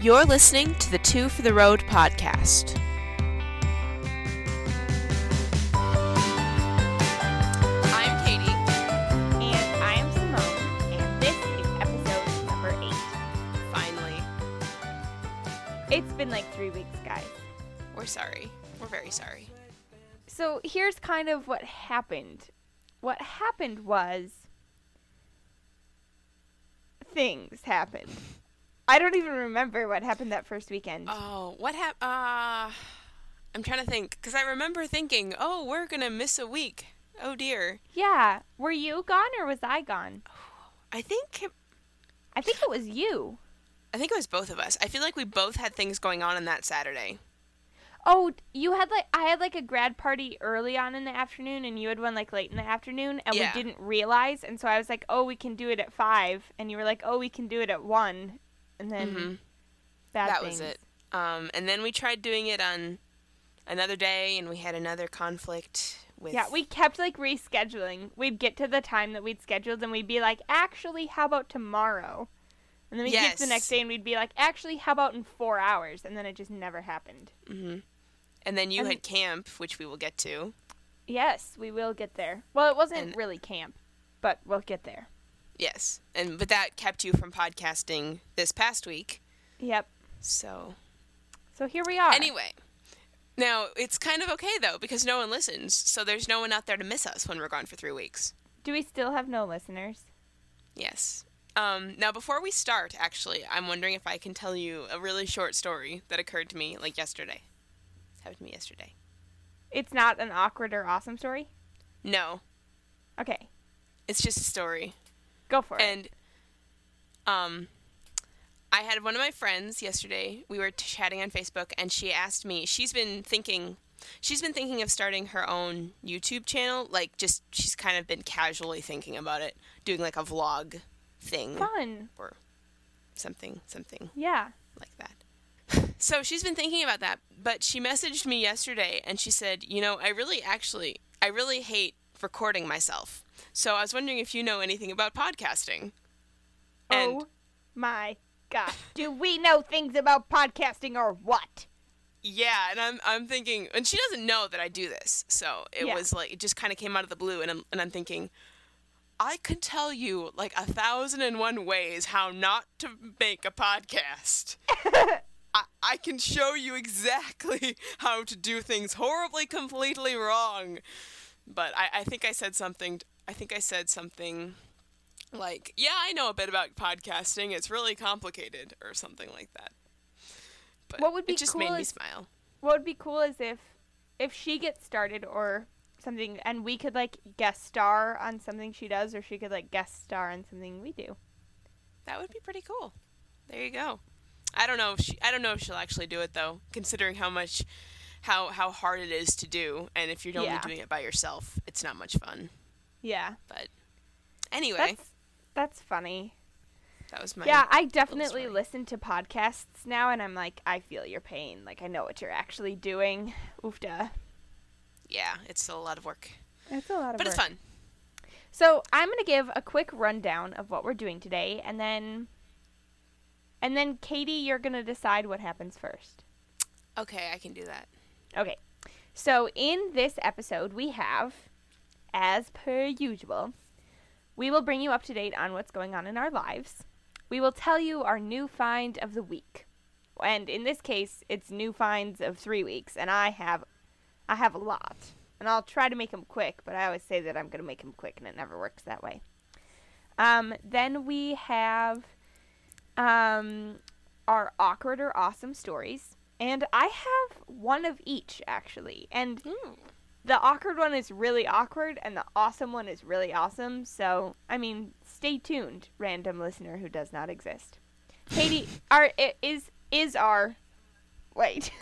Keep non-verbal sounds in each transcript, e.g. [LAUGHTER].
You're listening to the Two for the Road podcast. I'm Katie. And I am Simone, and this is episode number eight. Finally, It's been like three weeks, guys. we're sorry. We're very sorry. So here's kind of what happened. What happened was things happened. I don't even remember what happened that first weekend. Oh, what happened? Uh, I'm trying to think because I remember thinking, oh, we're gonna miss a week. Oh dear. Yeah, were you gone or was I gone? I think it, I think it was you. I think it was both of us. I feel like we both had things going on on that Saturday. Oh, you had like I had like a grad party early on in the afternoon, and you had one like late in the afternoon, and Yeah. we didn't realize, and so I was like, "Oh, we can do it at 5. and you were like, "Oh, we can do it at one. And then Mhm. bad that was it. Um, and then we tried doing it on another day, and we had another conflict with. Yeah, we kept like rescheduling. We'd get to the time that we'd scheduled, and we'd be like, "Actually, how about tomorrow?" And then we'd get to the next day, and we'd be like, "Actually, how about in four hours?" And then it just never happened. hmm And then you And- had camp, which we will get to. Yes, we will get there. Well, it wasn't And- really camp, but we'll get there. Yes, and but that kept you from podcasting this past week. Yep. So So here we are. anyway, now it's kind of okay though because no one listens, so there's no one out there to miss us when we're gone for three weeks. do we still have no listeners? Yes. Um, now before we start, actually, I'm wondering if I can tell you a really short story that occurred to me like yesterday. Happened to me yesterday. It's not an awkward or awesome story. No, Okay, it's just a story. Go for it. And um I had one of my friends yesterday. We were chatting on Facebook and she asked me, she's been thinking she's been thinking of starting her own YouTube channel, like just she's kind of been casually thinking about it, doing like a vlog thing Fun. or something something Yeah. like that. [LAUGHS] So she's been thinking about that, but she messaged me yesterday and she said, "You know, I really actually I really hate recording myself. So I was wondering if you know anything about podcasting." Oh and oh my god. Do we know things about podcasting or what? yeah, and I'm I'm thinking and she doesn't know that I do this. So it Yeah. was like it just kind of came out of the blue and I'm and I'm thinking I could tell you like a thousand and one ways how not to make a podcast. [LAUGHS] I, I can show you exactly [LAUGHS] how to do things horribly, completely wrong. But I, I think I said something. I think I said something like, "Yeah, I know a bit about podcasting. It's really complicated," or something like that. But What would be it just cool made me smile. What would be cool is if if she gets started or something and we could like guest star on something she does or she could like guest star on something we do. That would be pretty cool. There you go. I don't know if she. I don't know if she'll actually do it though, considering how much, how how hard it is to do, and if you're only Yeah. doing it by yourself, it's not much fun. Yeah. But anyway, That's that's funny. that was my yeah, I definitely listen to podcasts now and I'm like, I feel your pain. Like I know what you're actually doing. Oofda. yeah. It's a lot of work, It's a lot of work. but it's fun. So I'm gonna give a quick rundown of what we're doing today, and then, and then Katie, you're gonna decide what happens first. Okay, I can do that. Okay. So in this episode, we have, as per usual, we will bring you up to date on what's going on in our lives. We will tell you our new find of the week, and in this case, it's new finds of three weeks, and I have, I have a lot, and I'll try to make them quick, but I always say that I'm gonna make them quick, and it never works that way. Um, then we have, um, our awkward or awesome stories. And I have one of each actually. And the awkward one is really awkward and the awesome one is really awesome. So, I mean, stay tuned, random listener who does not exist. Katie, [LAUGHS] are is is our wait.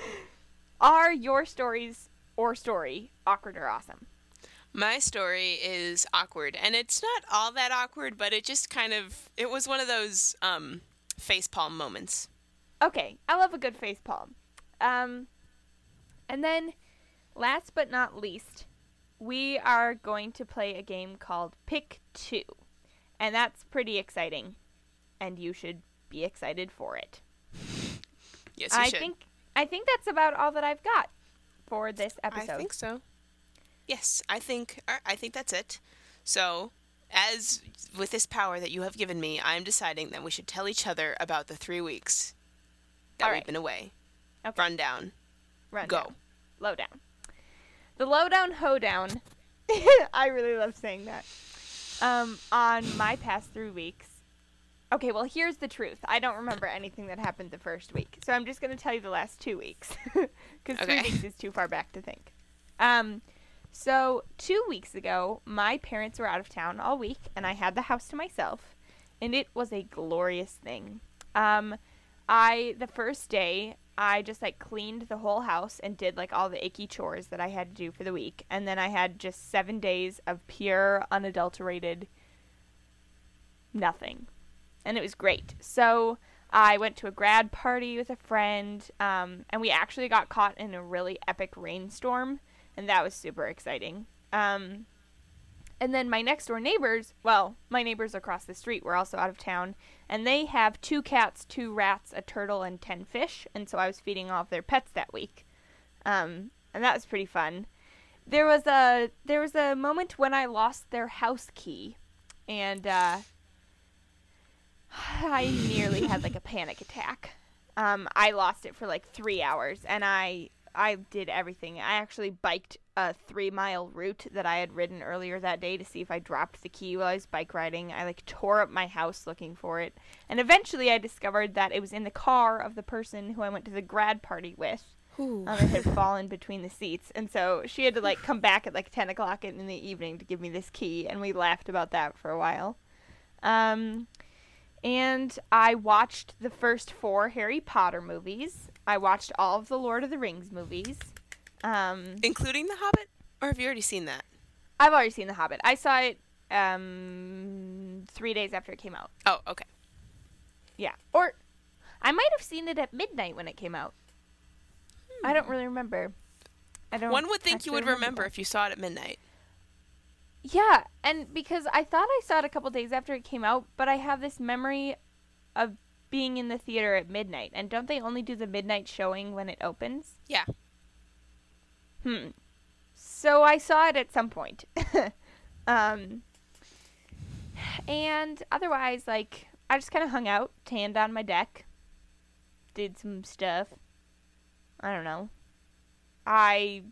[LAUGHS] are your stories or story awkward or awesome? My story is awkward, and it's not all that awkward, but it just kind of it was one of those um facepalm moments. Okay, I love a good face palm. Um, and then, last but not least, we are going to play a game called Pick Two, and that's pretty exciting, and you should be excited for it. Yes, you I should. think I think that's about all that I've got for this episode. I think so. Yes, I think er, I think that's it. So, as with this power that you have given me, I am deciding that we should tell each other about the three weeks that All we've been away. Okay. Rundown. Run Go. Low down. Lowdown. The lowdown hoedown. [LAUGHS] I really love saying that. Um, on my past three weeks. Okay, well here's the truth. I don't remember anything that happened the first week, so I'm just gonna tell you the last two weeks [LAUGHS] because three weeks is too far back to think. Um, so two weeks ago, my parents were out of town all week, and I had the house to myself, and it was a glorious thing. Um, I the first day I just like cleaned the whole house and did like all the icky chores that I had to do for the week, and then I had just seven days of pure, unadulterated nothing, and it was great. So I went to a grad party with a friend, um, and we actually got caught in a really epic rainstorm, and that was super exciting. Um, and then my next door neighbors, well, my neighbors across the street were also out of town, and they have two cats, two rats, a turtle, and ten fish. And so I was feeding all of their pets that week, um, and that was pretty fun. There was a there was a moment when I lost their house key, and uh, [SIGHS] I nearly had like a panic attack. Um, I lost it for like three hours, and I I did everything. I actually biked a three mile route that I had ridden earlier that day to see if I dropped the key while I was bike riding. I like tore up my house looking for it, and eventually I discovered that it was in the car of the person who I went to the grad party with. Um, it had fallen between the seats, and so she had to like come back at like ten o'clock in the evening to give me this key, and we laughed about that for a while. Um, and I watched the first four Harry Potter movies. I watched all of the Lord of the Rings movies. Um, Including The Hobbit? Or have you already seen that? I've already seen The Hobbit. I saw it um, three days after it came out. Oh, okay. Yeah, or I might have seen it at midnight when it came out. I don't really remember. I don't. One would think you would remember that. if you saw it at midnight. Yeah, and because I thought I saw it a couple days after it came out, but I have this memory of being in the theater at midnight. And don't they only do the midnight showing when it opens? Yeah. Hmm. So I saw it at some point. [LAUGHS] um and otherwise like I just kind of hung out, tanned on my deck, did some stuff. I don't know. I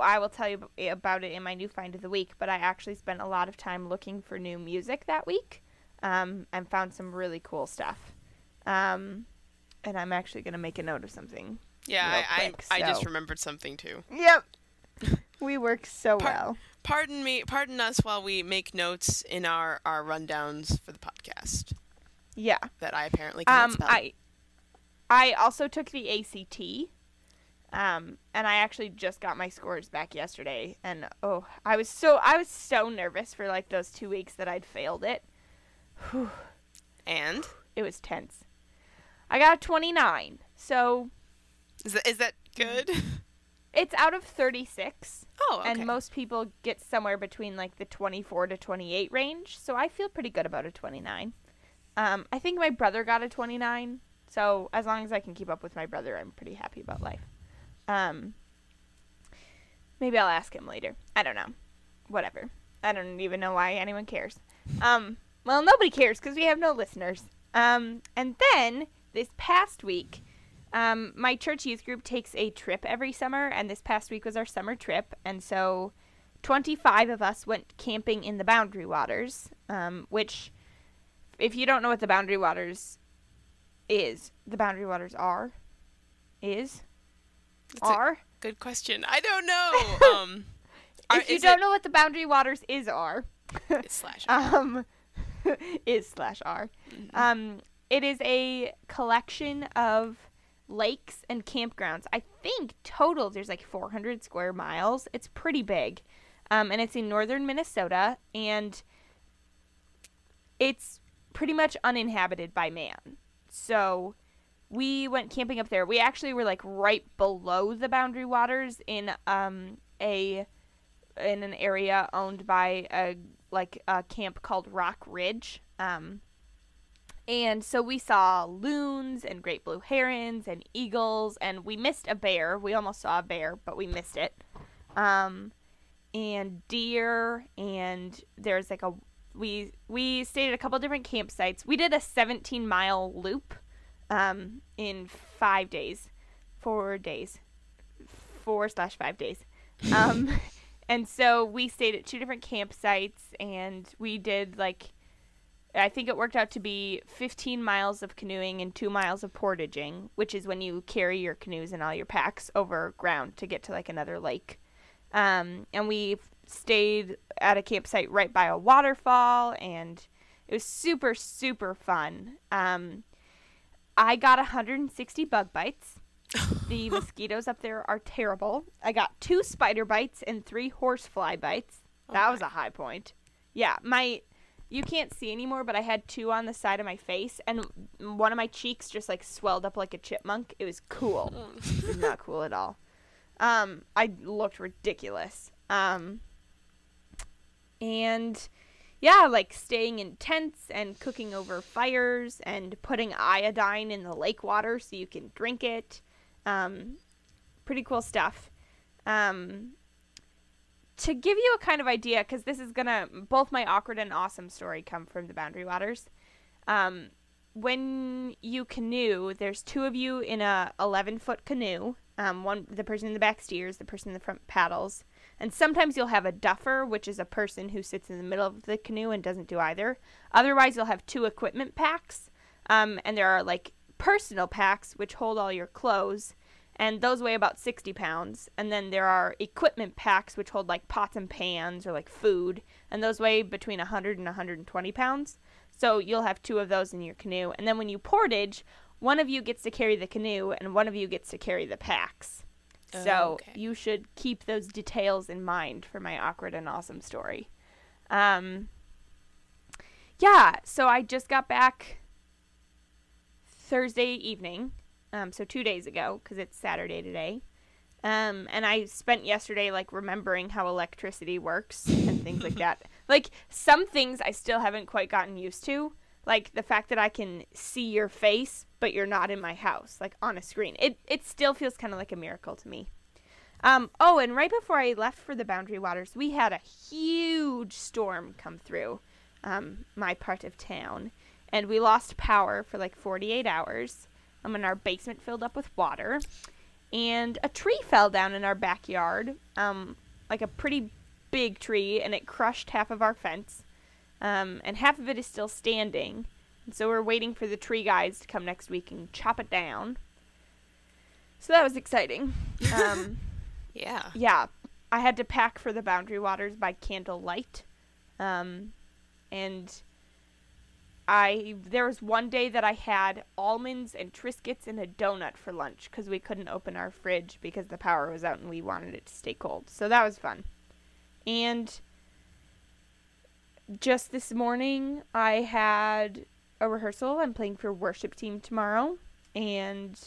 I will tell you about it in my new find of the week, but I actually spent a lot of time looking for new music that week um, and found some really cool stuff. Um, and I'm actually going to make a note of something. Yeah, I, quick, I, I just remembered something too. Yep. [LAUGHS] we work so Par- well. Pardon me, pardon us while we make notes in our, our rundowns for the podcast Yeah. that I apparently cannot Um, spell. I I also took the ACT. Um, and I actually just got my scores back yesterday, and oh, I was so I was so nervous for like those two weeks that I'd failed it. Whew, and it was tense. I got a 29, so is that is that good? [LAUGHS] it's out of 36, Oh, okay. and most people get somewhere between like the 24 to 28 range. So I feel pretty good about a 29. Um, I think my brother got a 29, so as long as I can keep up with my brother, I'm pretty happy about life. Um, maybe I'll ask him later. I don't know. Whatever. I don't even know why anyone cares. Um, well, nobody cares because we have no listeners. Um, and then this past week, um, my church youth group takes a trip every summer, and this past week was our summer trip, and so 25 of us went camping in the Boundary Waters, um, which, if you don't know what the Boundary Waters is, the Boundary Waters are, is, That's are. good question. I don't know. [LAUGHS] Um, are- if you don't it- know what the Boundary Waters is, are, slash. [LAUGHS] um, [LAUGHS] is slash r. Mm-hmm. Um, it is a collection of lakes and campgrounds. I think total there's like 400 square miles. It's pretty big, um, and it's in northern Minnesota, and it's pretty much uninhabited by man. So we went camping up there. We actually were like right below the boundary waters in um a in an area owned by a like a camp called Rock Ridge. Um And so we saw loons and great blue herons and eagles, and we missed a bear. We almost saw a bear, but we missed it. Um, and deer, and there's like a we we stayed at a couple different campsites. We did a 17 mile loop um, in five days, four days, four slash five days. Um, [LAUGHS] and so we stayed at two different campsites, and we did like I think it worked out to be 15 miles of canoeing and two miles of portaging, which is when you carry your canoes and all your packs over ground to get to like another lake. Um, and we stayed at a campsite right by a waterfall, and it was super, super fun. Um, I got 160 bug bites. The mosquitoes up there are terrible. I got two spider bites and three horsefly bites. That was a high point. Yeah, my you can't see anymore, but I had two on the side of my face, and one of my cheeks just like swelled up like a chipmunk. It was cool. it was not cool at all. Um, I looked ridiculous. Um, and yeah, like staying in tents and cooking over fires and putting iodine in the lake water so you can drink it. Um, pretty cool stuff. Um, to give you a kind of idea, because this is gonna both my awkward and awesome story come from the Boundary Waters. Um, when you canoe, there's two of you in a 11 foot canoe. Um, one the person in the back steers, the person in the front paddles, and sometimes you'll have a duffer, which is a person who sits in the middle of the canoe and doesn't do either. Otherwise, you'll have two equipment packs, um, and there are like personal packs which hold all your clothes, and those weigh about 60 pounds. And then there are equipment packs which hold like pots and pans or like food, and those weigh between 100 and 120 pounds. So you'll have two of those in your canoe. And then when you portage, one of you gets to carry the canoe and one of you gets to carry the packs. So okay. you should keep those details in mind for my awkward and awesome story. Um, yeah, so I just got back Thursday evening, um, so two days ago, because it's Saturday today. Um, and I spent yesterday like remembering how electricity works and things like that. [LAUGHS] Like some things I still haven't quite gotten used to, like the fact that I can see your face but you're not in my house, like on a screen. It it still feels kind of like a miracle to me. Um, oh, and right before I left for the Boundary Waters, we had a huge storm come through um, my part of town, and we lost power for like 48 hours. Um, and our basement filled up with water, and a tree fell down in our backyard, um, like a pretty big tree, and it crushed half of our fence, um, and half of it is still standing. And so we're waiting for the tree guys to come next week and chop it down. So that was exciting. Um, [LAUGHS] Yeah. yeah, I had to pack for the Boundary Waters by candlelight, um, and I there was one day that I had almonds and Triscuits and a donut for lunch because we couldn't open our fridge because the power was out and we wanted it to stay cold. So that was fun, and just this morning I had a rehearsal. I'm playing for worship team tomorrow, and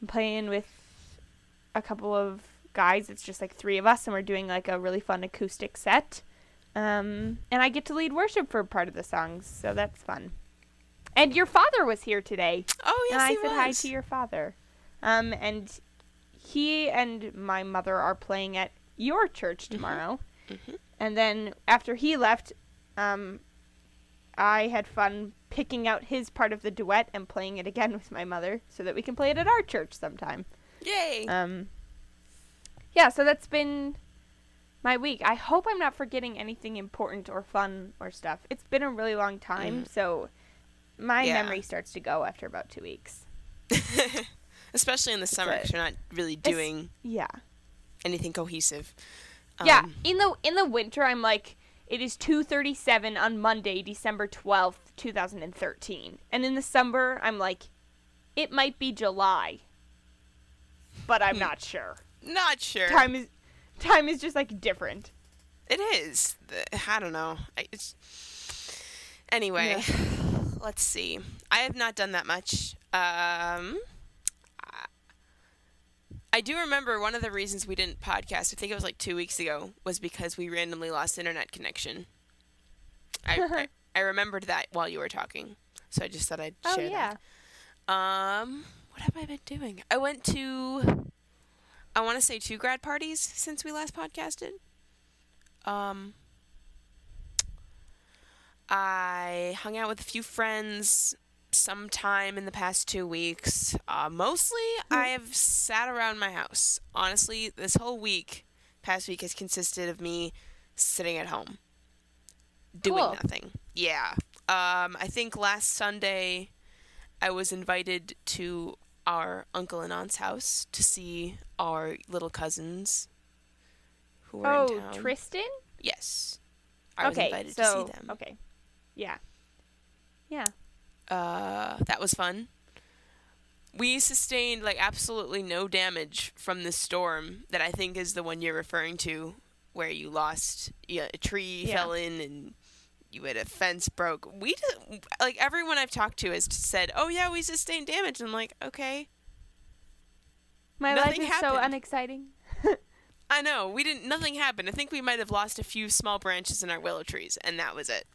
I'm playing with a couple of guys. It's just like three of us, and we're doing like a really fun acoustic set. Um, and I get to lead worship for part of the songs, so that's fun. And your father was here today, Oh yes, he was. and I he said hi to your father. Um, and he and my mother are playing at your church tomorrow. Mhm. And then after he left, um, I had fun picking out his part of the duet and playing it again with my mother, so that we can play it at our church sometime. Yay! Um, yeah, so that's been my week. I hope I'm not forgetting anything important or fun or stuff. It's been a really long time, so my Yeah. memory starts to go after about two weeks. [LAUGHS] Especially in the summer, because you're not really doing Yeah, anything cohesive. yeah. Um, In the in the winter, I'm like, it is two thirty seven on Monday, December twelfth, two thousand and thirteen, and in the summer, I'm like, it might be July, but I'm Hmm. not sure. Not sure. Time is time is just like different. It is. I don't know. I- It's anyway. Let's see. I have not done that much. Um, I- I do remember one of the reasons we didn't podcast. I think it was like two weeks ago. Was because we randomly lost internet connection. I [LAUGHS] I, I remembered that while you were talking. So I just thought I'd share Oh share yeah. that. Um, what have I been doing? I went to, I want to say two grad parties since we last podcasted. Um, I hung out with a few friends sometime in the past two weeks. Uh, mostly, I have sat around my house. Honestly, this whole week, past week, has consisted of me sitting at home, doing Cool. nothing. Yeah. Um, I think last Sunday, I was invited to our uncle and aunt's house to see our little cousins who were Oh, in town. Oh, Tristan. yes. I was okay, invited so to see them. okay, yeah, yeah. uh, that was fun. We sustained like absolutely no damage from this storm that I think is the one you're referring to, where you lost yeah, a tree Yeah. fell in and you had a fence broke. We did, like everyone I've talked to has said, "Oh yeah, we sustained damage." And I'm like, okay, My Nothing life is so unexciting. [LAUGHS] I know we didn't. Nothing happened. I think we might have lost a few small branches in our willow trees, and that was it.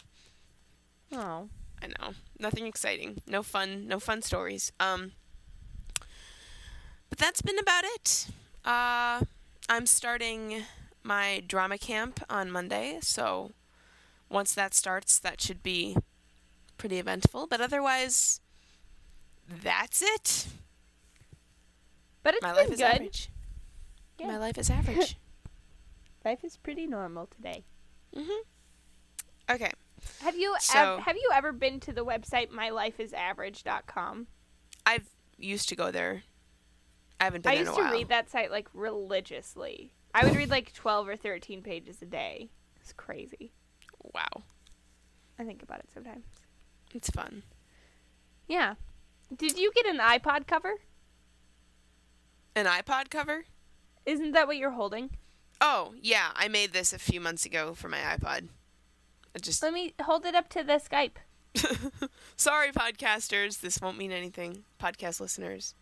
Oh, I know. Nothing exciting. No fun. No fun stories. Um. But that's been about it. Uh, I'm starting my drama camp on Monday, so once that starts, that should be pretty eventful. But otherwise, that's it. but it's My been life is good. average. Yeah. My life is [LAUGHS] average. Life is pretty normal today. mhm. Okay. Have you ev- have you ever been to the website mylifeisaverage.com? I've used to go there. I haven't been I used to read that site like religiously. I would read like 12 or 13 pages a day. It's crazy. Wow, I think about it sometimes. it's fun. Yeah. Did you get an iPod cover? An iPod cover? Isn't that what you're holding? Oh, yeah, I made this a few months ago for my iPod. I just Let me hold it up to the Skype. [LAUGHS] Sorry podcasters, this won't mean anything. Podcast listeners.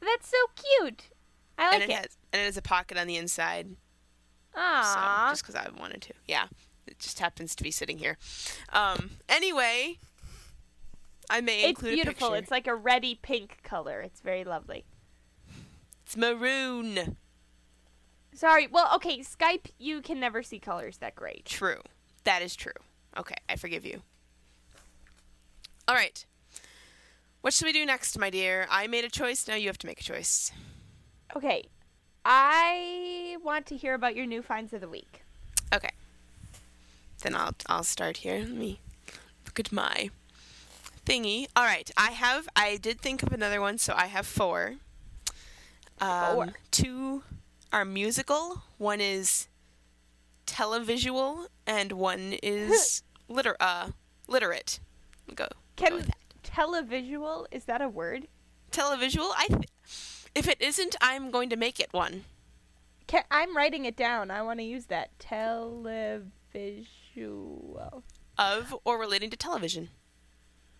That's so cute. I and like it, it. has and it has a pocket on the inside. So Aww. just cuz I wanted to. Yeah. It just happens to be sitting here. Um anyway, I may It's include beautiful. It's like a reddy pink color. It's very lovely. It's maroon. Sorry. Well, okay, Skype you can never see colors that great. True. That is true. Okay, I forgive you. All right. What should we do next, my dear? I made a choice. Now you have to make a choice. Okay. I want to hear about your new finds of the week. Okay. Then I'll I'll start here. Let me look at my thingy. All right. I have I did think of another one, so I have four. Um, Four. Two are musical. One is televisual, and one is [LAUGHS] liter uh literate. Go. Can go televisual is that a word? Televisual. I. Th- if it isn't, I'm going to make it one. Can, I'm writing it down. I want to use that Of or relating to television.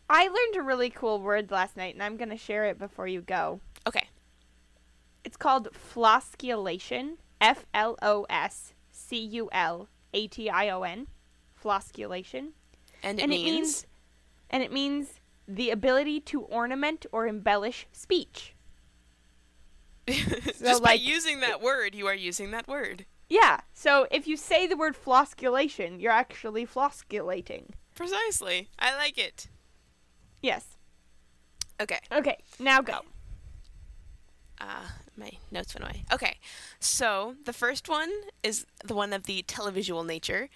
I learned a really cool word last night, and I'm going to share it before you go. Okay. It's called flosculation. F L O S C U L A T I O N. Flosculation. And it and means. it means and it means the ability to ornament or embellish speech. [LAUGHS] Just So, by using that word, you are using that word. Yeah. So if you say the word flosculation, you're actually flosculating. Precisely. I like it. Yes. Okay. Okay. Now go. Uh, my notes went away. Okay. So the first one is the one of the televisual nature,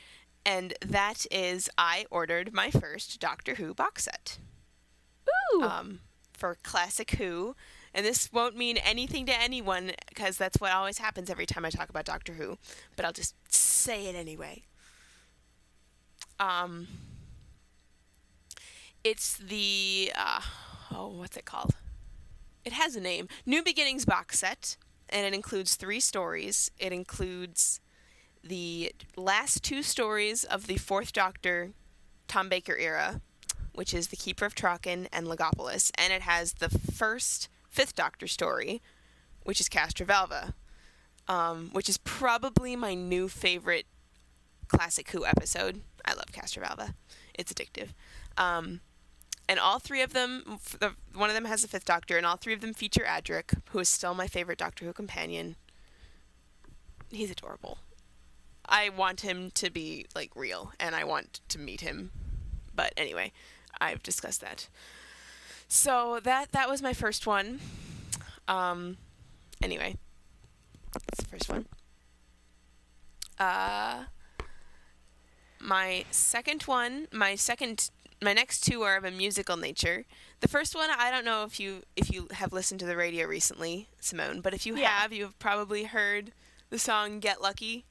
and that is I ordered my first Doctor Who box set. Ooh. Um, for Classic Who. And this won't mean anything to anyone because that's what always happens every time I talk about Doctor Who. But I'll just say it anyway. Um, it's the uh, oh, what's it called? It has a name. New Beginnings box set, and it includes three stories. It includes the last two stories of the Fourth Doctor, Tom Baker era, which is the Keeper of Traken and Logopolis, and it has the first Fifth Doctor story, which is Castrovalva, um, which is probably my new favorite classic Who episode. I love Castrovalva; it's addictive. Um, and all three of them, one of them has a fifth Doctor, and all three of them feature Adric, who is still my favorite Doctor Who companion. He's adorable. I want him to be like real, and I want to meet him. But anyway, I've discussed that. So that that was my first one. Um, anyway, that's the first one. Uh, my second one, my second, my next two are of a musical nature. The first one, I don't know if you if you have listened to the radio recently, Simone, but if you Yeah. have, you have probably heard the song "Get Lucky"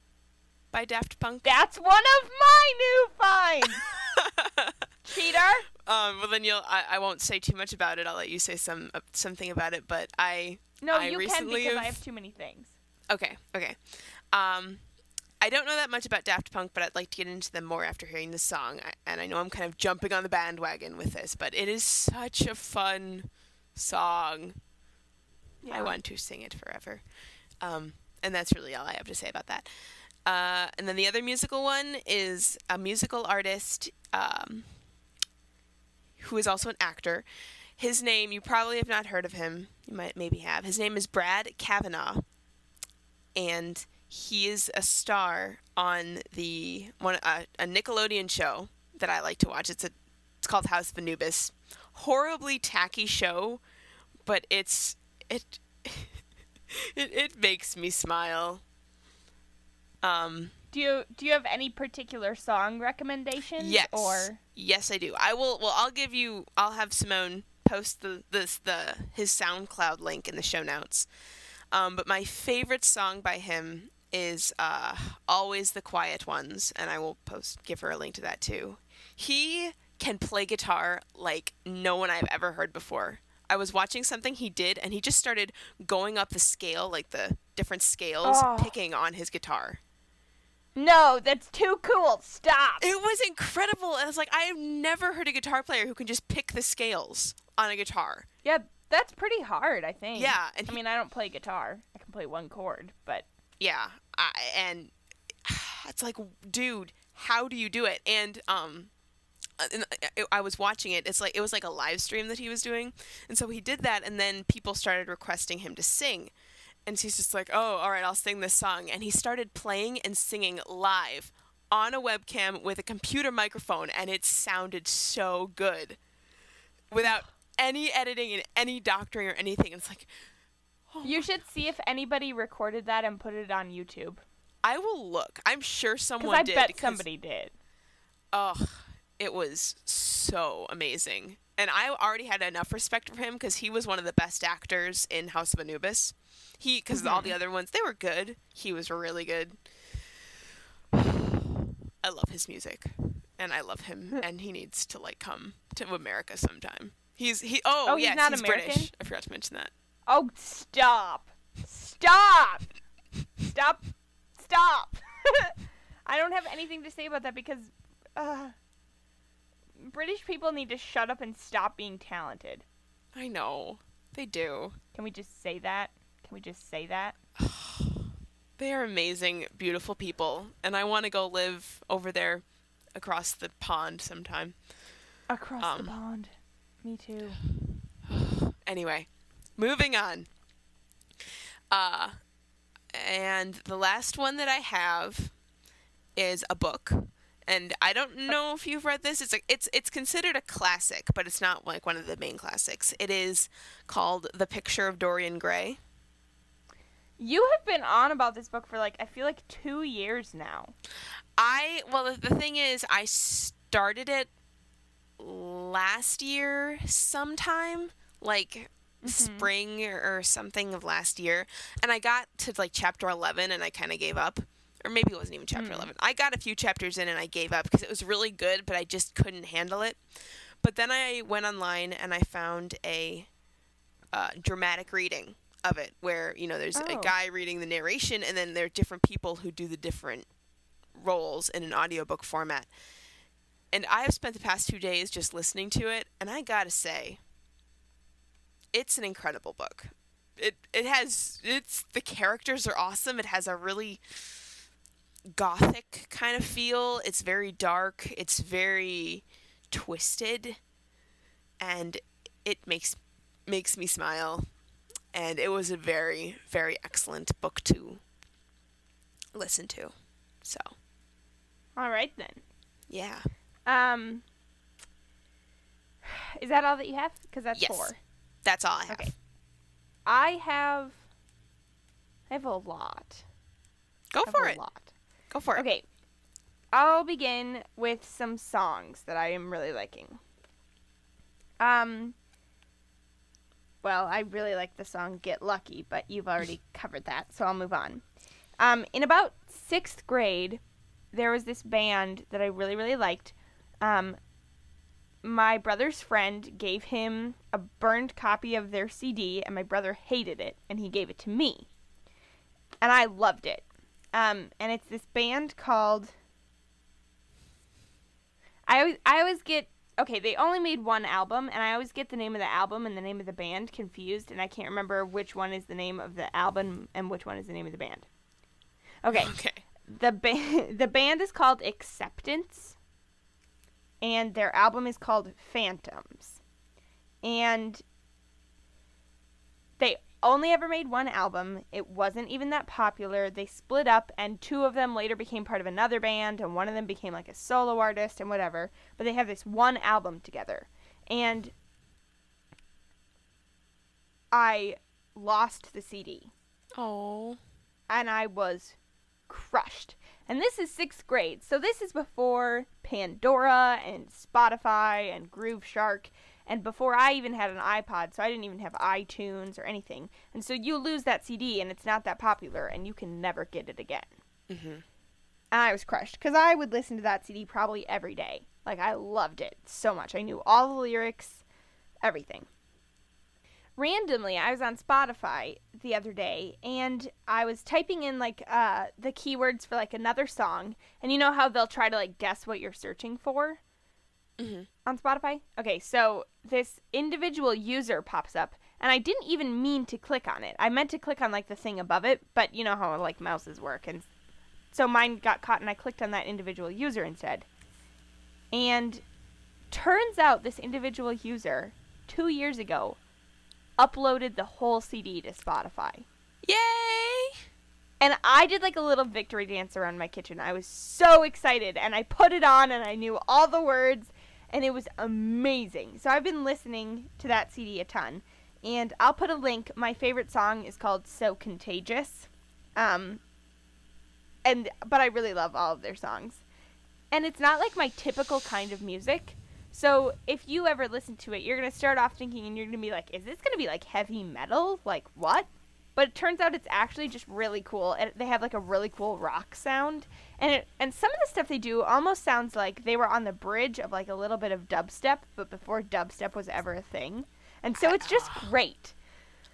by Daft Punk. That's one of my new finds. [LAUGHS] Cheater. Um, well, then you'll. I, I won't say too much about it. I'll let you say some uh, something about it. But I. No, I you can because I have- have too many things. Okay. Okay. Um, I don't know that much about Daft Punk, but I'd like to get into them more after hearing this song. I, and I know I'm kind of jumping on the bandwagon with this, but it is such a fun song. Yeah. I want to sing it forever. Um, and that's really all I have to say about that. Uh, and then the other musical one is a musical artist um, who is also an actor. His name, you probably have not heard of him. You might maybe have. His name is Brad Kavanagh. And he is a star on the one uh, a Nickelodeon show that I like to watch. It's a it's called House of Anubis. Horribly tacky show, but it's it [LAUGHS] it it makes me smile. Um Do you do you have any particular song recommendations? yes. Or yes, I do. I will well I'll give you I'll have Simone post the this the his SoundCloud link in the show notes. Um but my favorite song by him is uh Always the Quiet Ones and I will post give her a link to that too. He can play guitar like no one I've ever heard before. I was watching something he did and he just started going up the scale, like the different scales, Oh. picking on his guitar. No, that's too cool. Stop. It was incredible. And I was like, I have never heard a guitar player who can just pick the scales on a guitar. Yeah, that's pretty hard. I think. Yeah, and I he- mean, I don't play guitar. I can play one chord, but Yeah, I, and [SIGHS] it's like, dude, how do you do it? And um, and I- I was watching it. It's like it was like a live stream that he was doing, and so he did that, and then people started requesting him to sing, and he's just like, oh, all right, I'll sing this song, and he started playing and singing live on a webcam with a computer microphone, and it sounded so good, without any editing and any doctoring or anything. It's like. Oh you should see if anybody recorded that and put it on YouTube. I will look. I'm sure someone I did. bet somebody did. Oh, it was so amazing. And I already had enough respect for him because he was one of the best actors in House of Anubis. He, because all the other ones, they were good. He was really good. I love his music, and I love him, and he needs to like come to America sometime. He's he. Oh, Oh, he's not he's American? British. I forgot to mention that. Oh, stop. Stop. Stop. Stop. [LAUGHS] I don't have anything to say about that because uh, British people need to shut up and stop being talented. I know they do. Can we just say that? Can we just say that? [SIGHS] They are amazing, beautiful people, and I want to go live over there across the pond sometime. Across Um, the pond. Me too. [SIGHS] Anyway, moving on. Uh, and the last one that I have is a book, and I don't know if you've read this. It's like it's it's considered a classic, but it's not like one of the main classics. It is called The Picture of Dorian Gray. You have been on about this book for like I feel like two years now. I well, the, the thing is, I started it last year sometime, like spring or, something of last year, and I got to like chapter eleven, and I kind of gave up. Or maybe it wasn't even chapter Mm. 11. I got a few chapters in and I gave up because it was really good, but I just couldn't handle it. But then I went online and I found a uh, dramatic reading of it where, you know, there's a Oh. guy reading the narration and then there are different people who do the different roles in an audiobook format. And I have spent the past two days just listening to it, and I gotta say, it's an incredible book. It it has it's the characters are awesome. It has a really gothic kind of feel. It's very dark. It's very twisted. and it makes makes me smile. And it was a very very excellent book to listen to. So, All right then. yeah. Um, is that all that you have? Because that's Yes. four. That's all I have. Okay. I have. I have a lot. Go for a it. lot. Go for it. Okay. I'll begin with some songs that I am really liking. Um. Well, I really like the song "Get Lucky," but you've already [LAUGHS] covered that, so I'll move on. Um, in about sixth grade, there was this band that I really, really liked. Um, my brother's friend gave him a burned copy of their CD, and my brother hated it, and he gave it to me. And I loved it. Um, and it's this band called. I always, I always get okay. They only made one album, and I always get the name of the album and the name of the band confused, and I can't remember which one is the name of the album and which one is the name of the band. Okay, [LAUGHS] Okay. the band [LAUGHS] the band is called Acceptance, and their album is called Phantoms, and only ever made one album. It wasn't even that popular. They split up, and two of them later became part of another band, and one of them became like a solo artist and whatever. But they have this one album together, and I lost the CD Oh. and I was crushed. And this is sixth grade, so this is before Pandora and Spotify and Grooveshark, and before I even had an iPod, so I didn't even have iTunes or anything. And so you lose that CD, and it's not that popular, and you can never get it again. Mhm. And I was crushed because I would listen to that CD probably every day. Like I loved it so much. I knew all the lyrics, everything. Randomly, I was on Spotify the other day and I was typing in like uh, the keywords for like another song, and you know how they'll try to like guess what you're searching for Mhm. on Spotify. Okay, so this individual user pops up, and I didn't even mean to click on it. I meant to click on like the thing above it, but you know how like mouses work, and so mine got caught, and I clicked on that individual user instead. And turns out this individual user two years ago uploaded the whole CD to Spotify. Yay! And I did like a little victory dance around my kitchen. I was so excited and I put it on and I knew all the words and it was amazing. So I've been listening to that CD a ton. And I'll put a link. My favorite song is called So Contagious. Um and but I really love all of their songs. And it's not like my typical kind of music. So if you ever listen to it, you're going to start off thinking and you're going to be like, is this going to be like heavy metal? Like what? But it turns out it's actually just really cool and they have like a really cool rock sound and it and some of the stuff they do almost sounds like they were on the bridge of like a little bit of dubstep but before dubstep was ever a thing and so it's just [SIGHS] great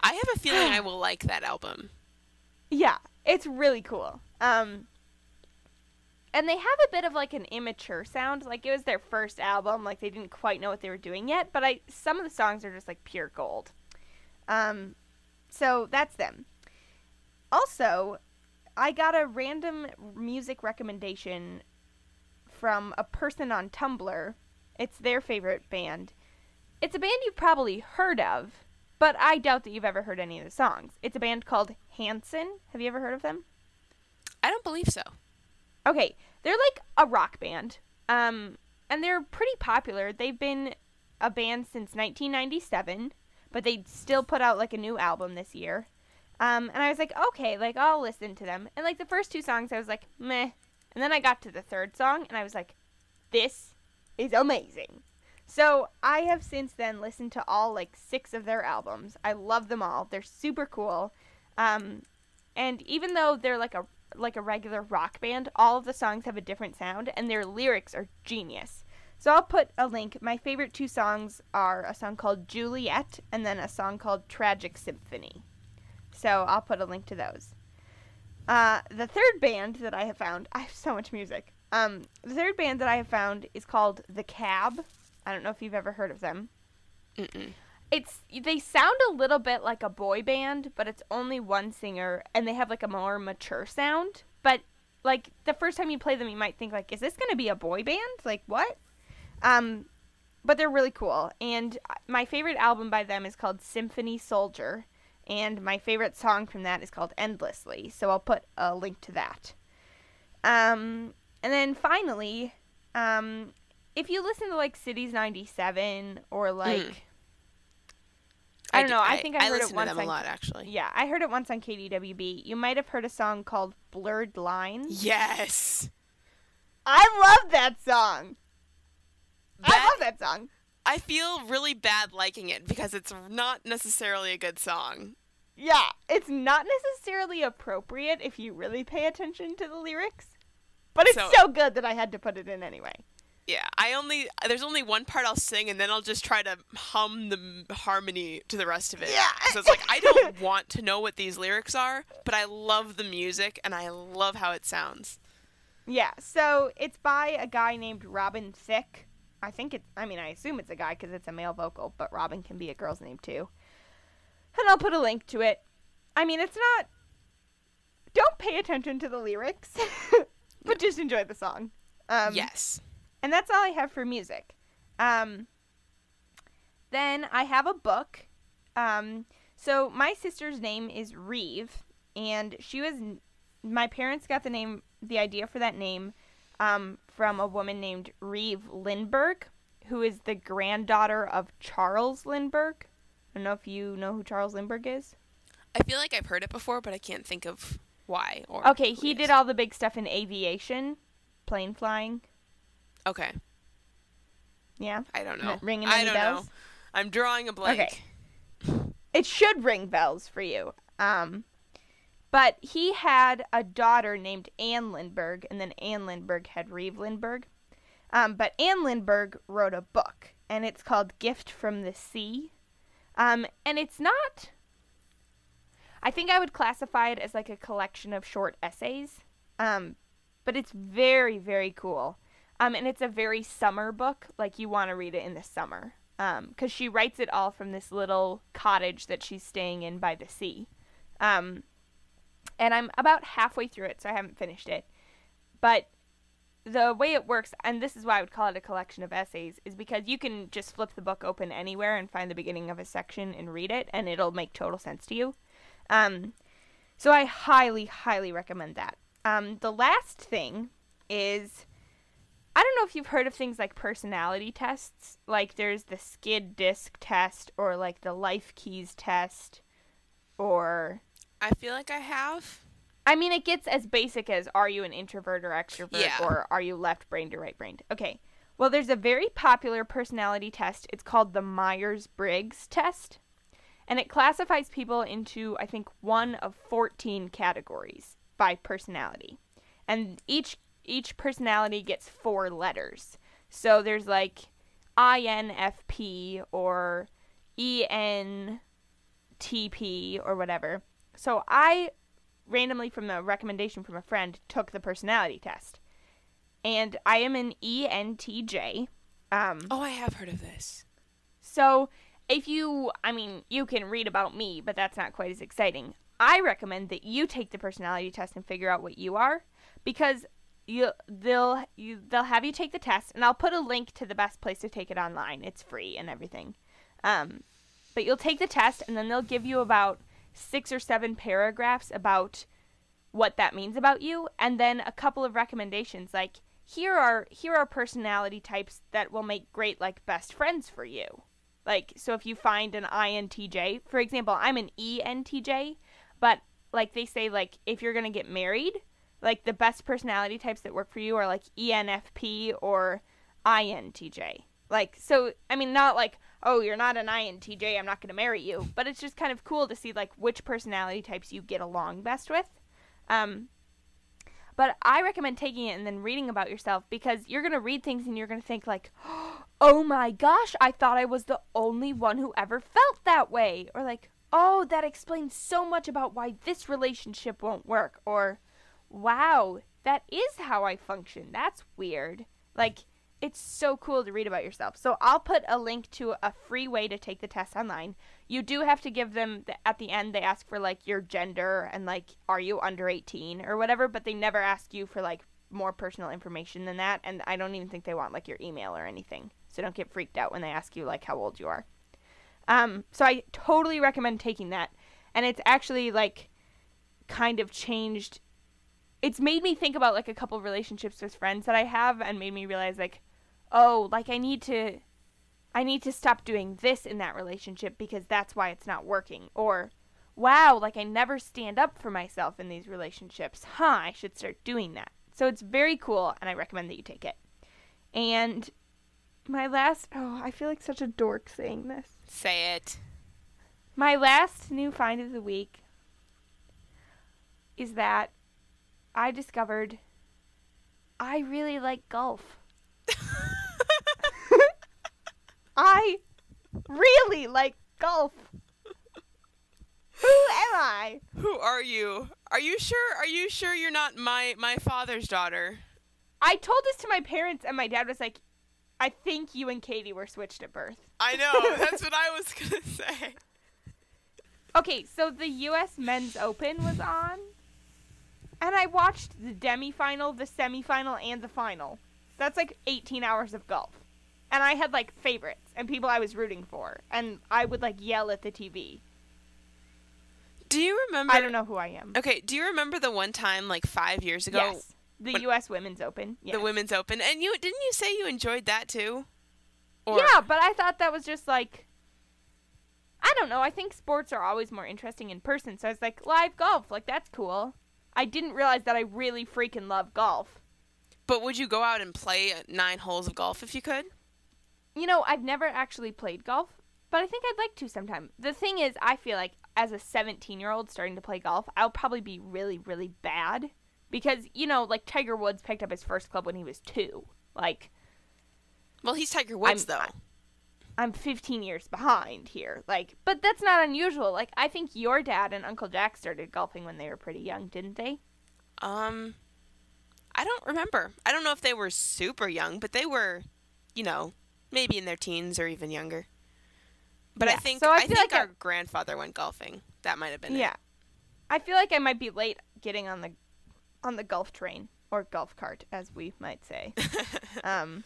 I have a feeling I [SIGHS] will like that album. yeah it's really cool um and they have a bit of like an immature sound like it was their first album like they didn't quite know what they were doing yet but i some of the songs are just like pure gold um so that's them also i got a random music recommendation from a person on tumblr it's their favorite band it's a band you've probably heard of but i doubt that you've ever heard any of the songs it's a band called hanson have you ever heard of them I don't believe so. Okay, they're like a rock band. Um, and they're pretty popular. They've been a band since 1997, but they still put out like a new album this year. Um, and I was like, okay, like I'll listen to them. And like the first two songs, I was like, meh. And then I got to the third song, and I was like, this is amazing. So I have since then listened to all like six of their albums. I love them all. They're super cool. Um, and even though they're like a like a regular rock band, all of the songs have a different sound and their lyrics are genius. So I'll put a link. My favorite two songs are a song called Juliet and then a song called Tragic Symphony. So I'll put a link to those. Uh, the third band that I have found, I have so much music. Um, the third band that I have found is called The Cab. I don't know if you've ever heard of them Mm-mm. it's they sound a little bit like a boy band, but it's only one singer and they have like a more mature sound. But like the first time you play them you might think like is this going to be a boy band? Like what? Um but they're really cool. And my favorite album by them is called Symphony Soldier, and my favorite song from that is called Endlessly. So I'll put a link to that. Um, and then finally, um, if you listen to like Cities '97 or like. Mm. I don't know. I, I think I, I heard it once to them on, a lot, actually. Yeah, I heard it once on KDWB. You might have heard a song called "Blurred Lines." Yes, I love that song. I love that song. I feel really bad liking it because it's not necessarily a good song. Yeah, it's not necessarily appropriate if you really pay attention to the lyrics, but it's so, so good that I had to put it in anyway. Yeah, I only there's only one part I'll sing and then I'll just try to hum the harmony to the rest of it. Yeah. [LAUGHS] So it's like I don't [LAUGHS] want to know what these lyrics are, but I love the music and I love how it sounds. Yeah, so it's by a guy named Robin Thicke. I think it's I mean I assume it's a guy cuz it's a male vocal, but Robin can be a girl's name too. And I'll put a link to it. I mean, it's not don't pay attention to the lyrics, [LAUGHS] but just enjoy the song. Um, yes. And that's all I have for music. Um, then I have a book. Um, so my sister's name is Reeve, and she was. My parents got the name, the idea for that name, um, from a woman named Reeve Lindbergh, who is the granddaughter of Charles Lindbergh. I don't know if you know who Charles Lindbergh is. I feel like I've heard it before, but I can't think of why or. Okay, he did all the big stuff in aviation, plane flying. Okay. Yeah. I don't know. ringing any I don't bells? know. I'm drawing a blank. Okay. It should ring bells for you. Um, but he had a daughter named Anne Lindbergh, and then Anne Lindbergh had Reeve Lindbergh. Um, but Anne Lindbergh wrote a book, and it's called Gift from the Sea. Um, and it's not. I think I would classify it as like a collection of short essays. Um, but it's very, very cool. Um, and it's a very summer book. Like you want to read it in the summer. Um, because she writes it all from this little cottage that she's staying in by the sea. Um, and I'm about halfway through it, so I haven't finished it. But the way it works, and this is why I would call it a collection of essays, is because you can just flip the book open anywhere and find the beginning of a section and read it, and it'll make total sense to you. Um, so I highly, highly recommend that. Um, the last thing is I don't know if you've heard of things like personality tests. Like there's the skid disc test or like the life keys test or I feel like I have. I mean it gets as basic as are you an introvert or extrovert yeah. or are you left brained or right brained. Okay. Well, there's a very popular personality test. It's called the Myers-Briggs test. And it classifies people into I think one of 14 categories by personality. And each each personality gets four letters. So there's like INFP or ENTP or whatever. So I randomly from a recommendation from a friend took the personality test. And I am an ENTJ. Um, oh, I have heard of this. So if you, I mean, you can read about me, but that's not quite as exciting. I recommend that you take the personality test and figure out what you are because you they'll you they'll have you take the test and I'll put a link to the best place to take it online. It's free and everything. Um, but you'll take the test and then they'll give you about six or seven paragraphs about what that means about you and then a couple of recommendations like here are here are personality types that will make great like best friends for you. Like so if you find an INTJ, for example, I'm an ENTJ, but like they say like if you're going to get married, like the best personality types that work for you are like ENFP or INTJ. Like so I mean not like oh you're not an INTJ I'm not going to marry you, but it's just kind of cool to see like which personality types you get along best with. Um but I recommend taking it and then reading about yourself because you're going to read things and you're going to think like [GASPS] oh my gosh, I thought I was the only one who ever felt that way or like oh that explains so much about why this relationship won't work or wow, that is how I function. That's weird. Like, it's so cool to read about yourself. So I'll put a link to a free way to take the test online. You do have to give them the, at the end. They ask for like your gender and like are you under 18 or whatever, but they never ask you for like more personal information than that, and I don't even think they want like your email or anything. So don't get freaked out when they ask you like how old you are. Um, so I totally recommend taking that, and it's actually like kind of changed. It's made me think about like a couple of relationships with friends that I have, and made me realize like, oh, like I need to, I need to stop doing this in that relationship because that's why it's not working, or wow, like I never stand up for myself in these relationships. Huh, I should start doing that. So it's very cool, and I recommend that you take it. And my last, oh, I feel like such a dork saying this. Say it. My last new find of the week is that I discovered I really like golf. [LAUGHS] I really like golf. Who am I? Who are you? Are you sure? Are you sure you're not my my father's daughter? I told this to my parents, and my dad was like, I think you and Katie were switched at birth. I know. [LAUGHS] That's what I was gonna say. Okay, so the U.S. Men's Open was on, and I watched the demifinal, the semifinal, and the final. That's like 18 hours of golf. And I had like favorites and people I was rooting for, and I would like yell at the TV. Do you remember? I don't know who I am. Okay. Do you remember the one time, like five years ago, Yes, the when- U.S. Women's Open. Yes. the Women's Open, and you didn't you say you enjoyed that too? Or, Yeah, but I thought that was just like I don't know. I think sports are always more interesting in person. So I was like, live golf, like that's cool. I didn't realize that I really freaking love golf. But would you go out and play nine holes of golf if you could? You know, I've never actually played golf, but I think I'd like to sometime. The thing is, I feel like as a 17 year old starting to play golf, I'll probably be really, really bad. Because, you know, like Tiger Woods picked up his first club when he was two. Like, Well, he's Tiger Woods I'm- though. I'm 15 years behind here. Like, but that's not unusual. Like, I think your dad and Uncle Jack started golfing when they were pretty young, didn't they? Um, I don't remember. I don't know if they were super young, but they were, you know, maybe in their teens or even younger. But I think so I I, feel think like our I- grandfather went golfing. That might have been it. Yeah. I feel like I might be late getting on the on the golf train or golf cart as we might say. [LAUGHS] um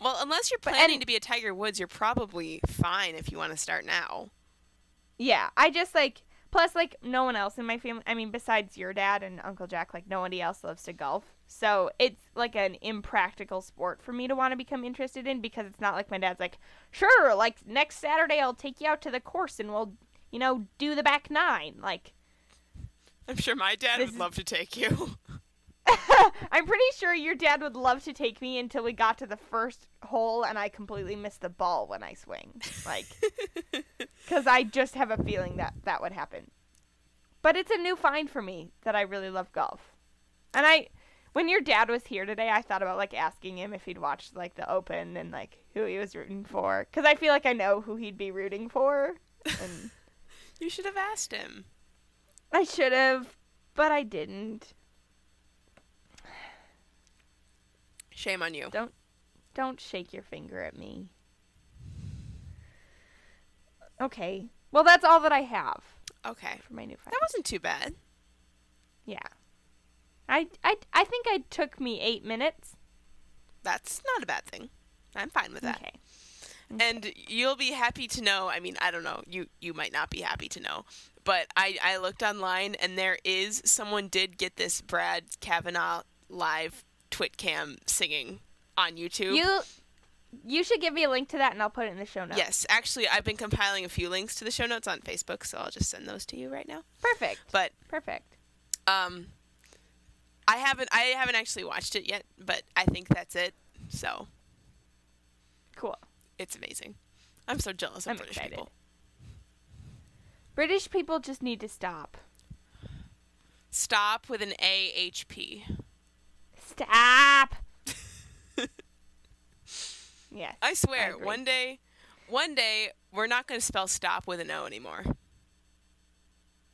Well, unless you're planning and- to be a Tiger Woods, you're probably fine if you want to start now. yeah, I just like plus like no one else in my family, I mean besides your dad and Uncle Jack, like nobody else loves to golf. So it's like an impractical sport for me to want to become interested in because it's not like my dad's like, "Sure, like next Saturday I'll take you out to the course and we'll, you know, do the back 9." Like I'm sure my dad would is- love to take you. [LAUGHS] I'm pretty sure your dad would love to take me until we got to the first hole and I completely missed the ball when I swing. Like, [LAUGHS] because I just have a feeling that that would happen. But it's a new find for me that I really love golf. And I, when your dad was here today, I thought about like asking him if he'd watched like the Open and like who he was rooting for. Because I feel like I know who he'd be rooting for. And [LAUGHS] you should have asked him. I should have, but I didn't. Shame on you. Don't don't shake your finger at me. Okay. Well, that's all that I have Okay. for my new find. That wasn't too bad. Yeah. I, I, I think it took me eight minutes. That's not a bad thing. I'm fine with that. Okay. And you'll be happy to know. I mean, I don't know. You you might not be happy to know, but I I looked online and there is someone did get this Brad Kavanagh live Twitcam singing on YouTube. You, you should give me a link to that, and I'll put it in the show notes. Yes, actually, I've been compiling a few links to the show notes on Facebook, so I'll just send those to you right now. Perfect. But Perfect. um, I haven't I haven't actually watched it yet, but I think that's it. So Cool. it's amazing. I'm so jealous of I'm British excited. people. British people just need to stop. Stop with an A H P. Stop. [LAUGHS] yes. I swear, agree. one day, one day we're not going to spell stop with an O anymore.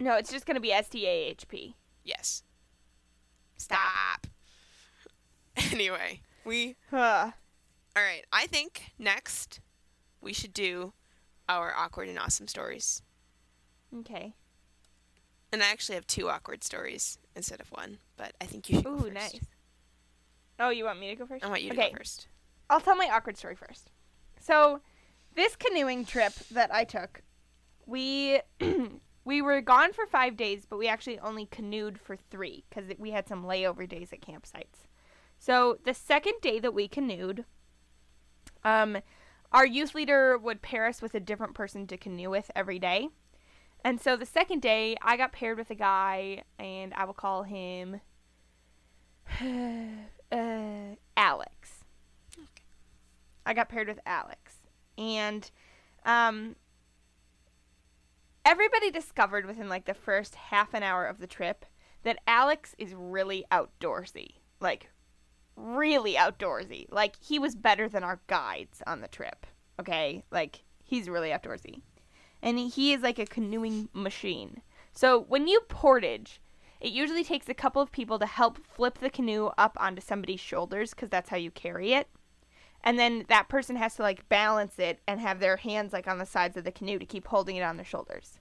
No, it's just gonna be S T A H P. Yes. Stop. [LAUGHS] Anyway, we Huh. all right. I think next we should do our awkward and awesome stories. Okay. And I actually have two awkward stories instead of one, but I think you should go Ooh, nice. Oh, you want me to go first? I want you to okay. go first. I'll tell my awkward story first. So, this canoeing trip that I took, we [CLEARS THROAT] we were gone for five days, but we actually only canoed for three because we had some layover days at campsites. So the second day that we canoed, um, our youth leader would pair us with a different person to canoe with every day. And so the second day, I got paired with a guy, and I will call him [SIGHS] uh, Alex. I got paired with Alex. And um, everybody discovered within like the first half an hour of the trip that Alex is really outdoorsy. Like, really outdoorsy. Like, he was better than our guides on the trip. Okay? Like, he's really outdoorsy. And he is like a canoeing machine. So, when you portage, it usually takes a couple of people to help flip the canoe up onto somebody's shoulders because that's how you carry it. And then that person has to like balance it and have their hands like on the sides of the canoe to keep holding it on their shoulders.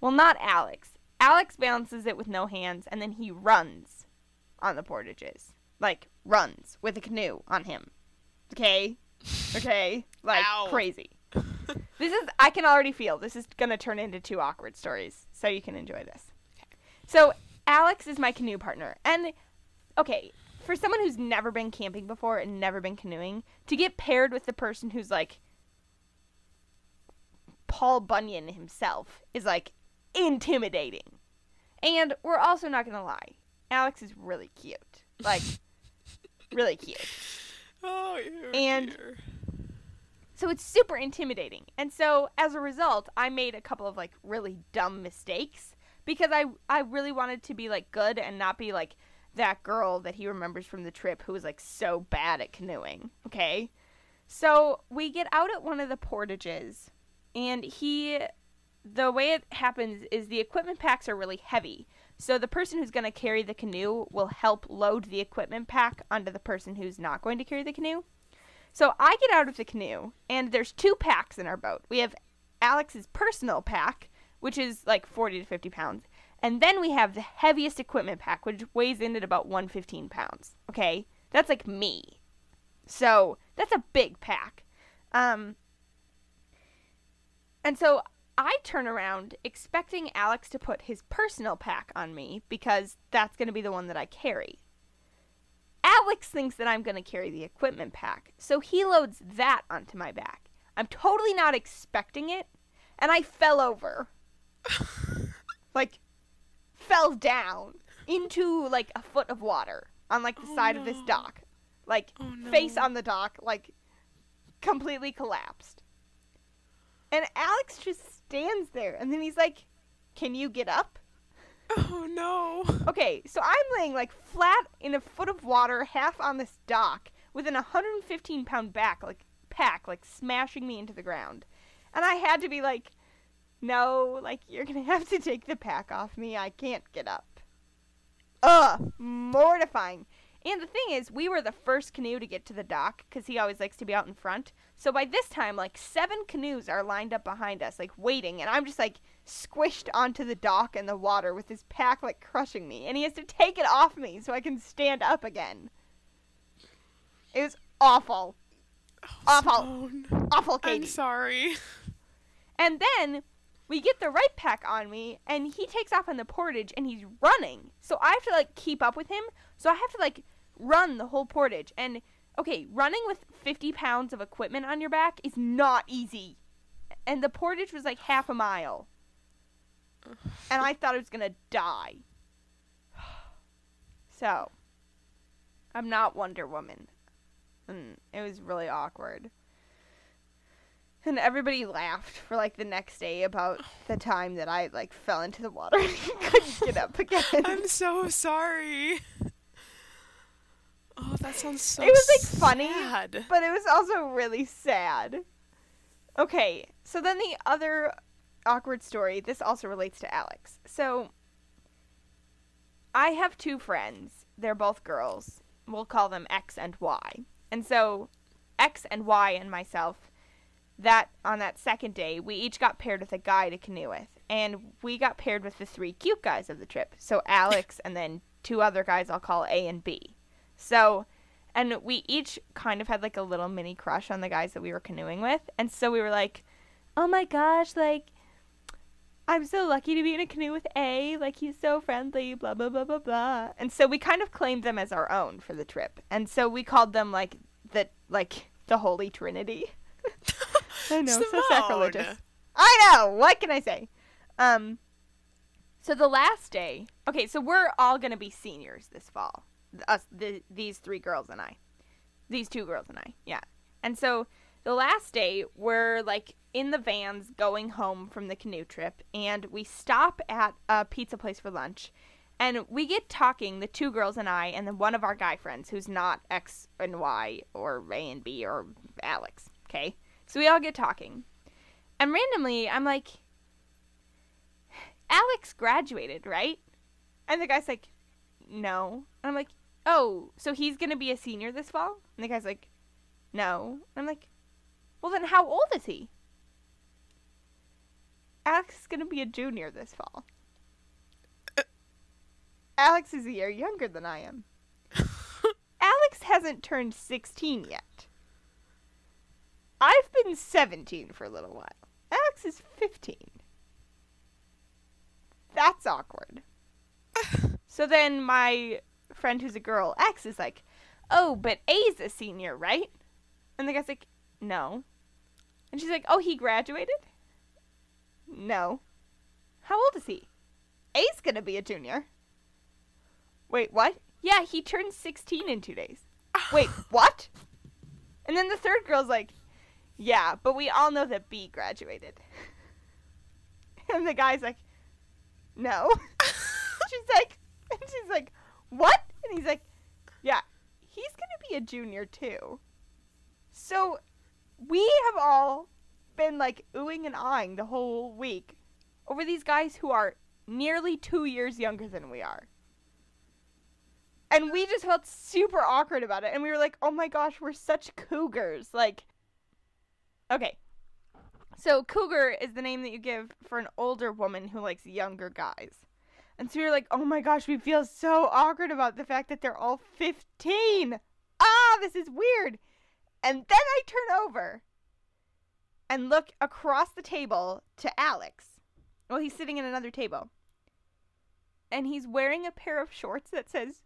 Well, not Alex. Alex balances it with no hands and then he runs on the portages. Like runs with a canoe on him. Okay? Okay? [LAUGHS] Like Ow. crazy. [LAUGHS] this is I can already feel this is going to turn into two awkward stories, so you can enjoy this. Okay. So, Alex is my canoe partner. And okay, for someone who's never been camping before and never been canoeing, to get paired with the person who's like Paul Bunyan himself is like intimidating. And we're also not going to lie. Alex is really cute. Like [LAUGHS] really cute. Oh, ew, And- dear. So it's super intimidating. And so as a result, I made a couple of like really dumb mistakes because I I really wanted to be like good and not be like that girl that he remembers from the trip who was like so bad at canoeing. Okay? So we get out at one of the portages and he the way it happens is the equipment packs are really heavy. So the person who's going to carry the canoe will help load the equipment pack onto the person who's not going to carry the canoe. So I get out of the canoe, and there's two packs in our boat. We have Alex's personal pack, which is like 40 to 50 pounds, and then we have the heaviest equipment pack, which weighs in at about 115 pounds. Okay, that's like me. So that's a big pack. Um, and so I turn around expecting Alex to put his personal pack on me because that's going to be the one that I carry. Alex thinks that I'm going to carry the equipment pack, so he loads that onto my back. I'm totally not expecting it, and I fell over. [LAUGHS] like, fell down into, like, a foot of water on, like, the Oh, side of this dock. Like, Oh, face on the dock, like, completely collapsed. And Alex just stands there, and then he's like, Can you get up? Oh no. Okay, so I'm laying like flat in a foot of water, half on this dock, with an 115 pound back, like pack, like smashing me into the ground. And I had to be like, no, like you're gonna have to take the pack off me. I can't get up. Ugh, mortifying. And the thing is, we were the first canoe to get to the dock because he always likes to be out in front. So by this time, like seven canoes are lined up behind us, like waiting, and I'm just like squished onto the dock and the water with his pack like crushing me, and he has to take it off me so I can stand up again. It was awful, oh, Awful. Simone. awful, I'm sorry. And then we get the right pack on me, and he takes off on the portage, and he's running. So I have to like keep up with him. So I have to like run the whole portage. And okay, running with 50 pounds of equipment on your back is not easy. And the portage was like half a mile. And I thought I was gonna die. [SIGHS] So, I'm not Wonder Woman. And it was really awkward. And everybody laughed for like the next day about the time that I like fell into the water [LAUGHS] and couldn't get up again. I'm so sorry. Oh, that sounds so It was, like, funny, but it was also really sad. Okay, so then the other awkward story, this also relates to Alex. So I have two friends. They're both girls. We'll call them X and Y. And so X and Y and myself that on that second day, we each got paired with a guy to canoe with. And we got paired with the three cute guys of the trip. So Alex [LAUGHS] and then two other guys I'll call A and B. So and we each kind of had like a little mini crush on the guys that we were canoeing with. And so we were like, "Oh my gosh, like I'm so lucky to be in a canoe with A. Like he's so friendly, blah blah blah blah blah." And so we kind of claimed them as our own for the trip. And so we called them like the like the Holy Trinity. [LAUGHS] I know, so sacrilegious. I know. What can I say? Um so the last day. Okay, so we're all going to be seniors this fall. Us the, these three girls and I. These two girls and I. Yeah. And so the last day we're like in the vans going home from the canoe trip and we stop at a pizza place for lunch and we get talking the two girls and I and then one of our guy friends who's not X and Y or A and B or Alex, okay? So we all get talking. And randomly I'm like Alex graduated, right? And the guy's like, no. And I'm like, oh, so he's going to be a senior this fall? And the guy's like, no. And I'm like, well, then how old is he? Alex is going to be a junior this fall. [LAUGHS] Alex is a year younger than I am. [LAUGHS] Alex hasn't turned 16 yet. I've been 17 for a little while. Alex is 15. That's awkward. [LAUGHS] so then my friend who's a girl, X, is like, oh, but A's a senior, right? And the guy's like, no. And she's like, oh, he graduated? No. How old is he? A's gonna be a junior. Wait, what? Yeah, he turns 16 in two days. [LAUGHS] Wait, what? And then the third girl's like, yeah, but we all know that B graduated. [LAUGHS] And the guy's like, no. [LAUGHS] she's like, and she's like, what? And he's like, yeah, he's gonna be a junior too. So we have all been like oohing and ahhing the whole week over these guys who are nearly two years younger than we are. And we just felt super awkward about it. And we were like, oh my gosh, we're such cougars. Like, okay. So, cougar is the name that you give for an older woman who likes younger guys. And so you're like, oh my gosh, we feel so awkward about the fact that they're all 15. Ah, this is weird. And then I turn over and look across the table to Alex. Well, he's sitting at another table. And he's wearing a pair of shorts that says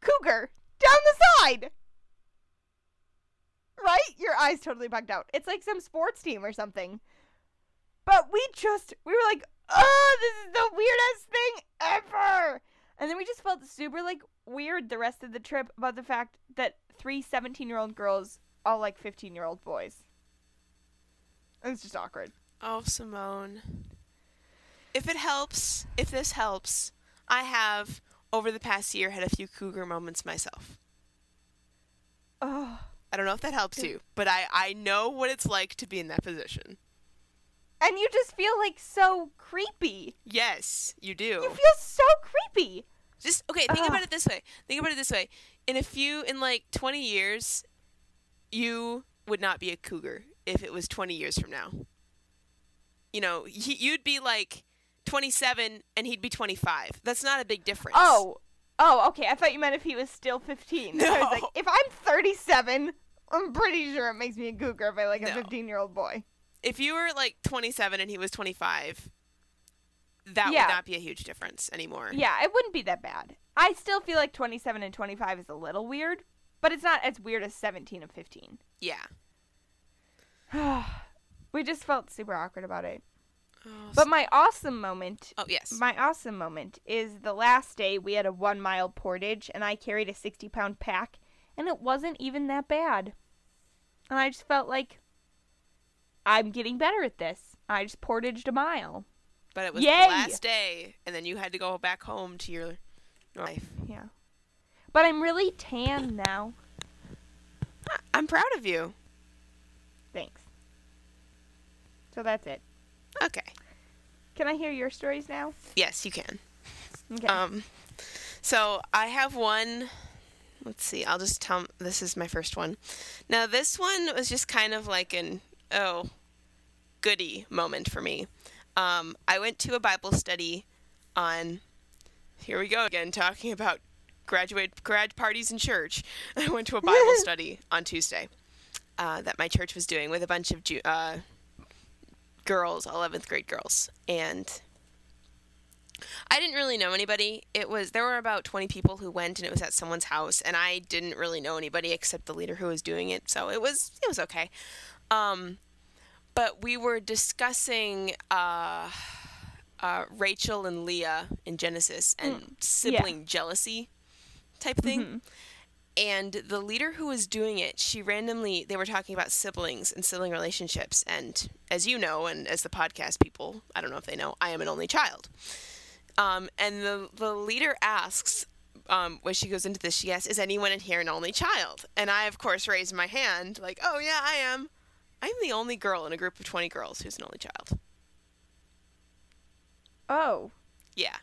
Cougar down the side. Right? Your eyes totally bugged out. It's like some sports team or something. But we just, we were like, oh, this is the weirdest thing ever. And then we just felt super like weird the rest of the trip about the fact that three 17 year old girls all like 15 year old boys. It was just awkward. Oh, Simone. If it helps, if this helps, I have over the past year had a few cougar moments myself. Oh. I don't know if that helps you, but I I know what it's like to be in that position. And you just feel like so creepy. Yes, you do. You feel so creepy. Just okay, think Ugh. about it this way. Think about it this way. In a few in like 20 years, you would not be a cougar if it was 20 years from now. You know, y- you'd be like 27 and he'd be 25. That's not a big difference. Oh. Oh, okay. I thought you meant if he was still 15. I was like, No. if I'm 37, I'm pretty sure it makes me a cougar if I like a No. 15 year old boy. If you were like 27 and he was 25, that Yeah. would not be a huge difference anymore. Yeah, it wouldn't be that bad. I still feel like 27 and 25 is a little weird, but it's not as weird as 17 and 15. Yeah. [SIGHS] we just felt super awkward about it. Oh, But my awesome moment oh yes. My awesome moment is the last day we had a one mile portage and I carried a 60 pound pack and it wasn't even that bad. And I just felt like I'm getting better at this. I just portaged a mile. but it was Yay! the last day, and then you had to go back home to your life. Yeah. But I'm really tan now. I'm proud of you. Thanks. So that's it. Okay. Can I hear your stories now? Yes, you can. Okay. Um, so I have one. Let's see. I'll just tell. This is my first one. Now this one was just kind of like an oh, goody moment for me. Um, I went to a Bible study on. Here we go again, talking about graduate grad parties in church. [LAUGHS] I went to a Bible [LAUGHS] study on Tuesday uh, that my church was doing with a bunch of Ju- uh, girls, 11th grade girls, and I didn't really know anybody. It was there were about 20 people who went and it was at someone's house and I didn't really know anybody except the leader who was doing it. So it was it was okay. Um, but we were discussing uh, uh, Rachel and Leah in Genesis and sibling jealousy type thing. And the leader who was doing it, she randomly, they were talking about siblings and sibling relationships. And as you know, and as the podcast people, I don't know if they know, I am an only child. Um, and the, the leader asks, um, when she goes into this, she asks, Is anyone in here an only child? And I, of course, raise my hand, like, Oh, yeah, I am. I'm the only girl in a group of 20 girls who's an only child. Oh. Yeah.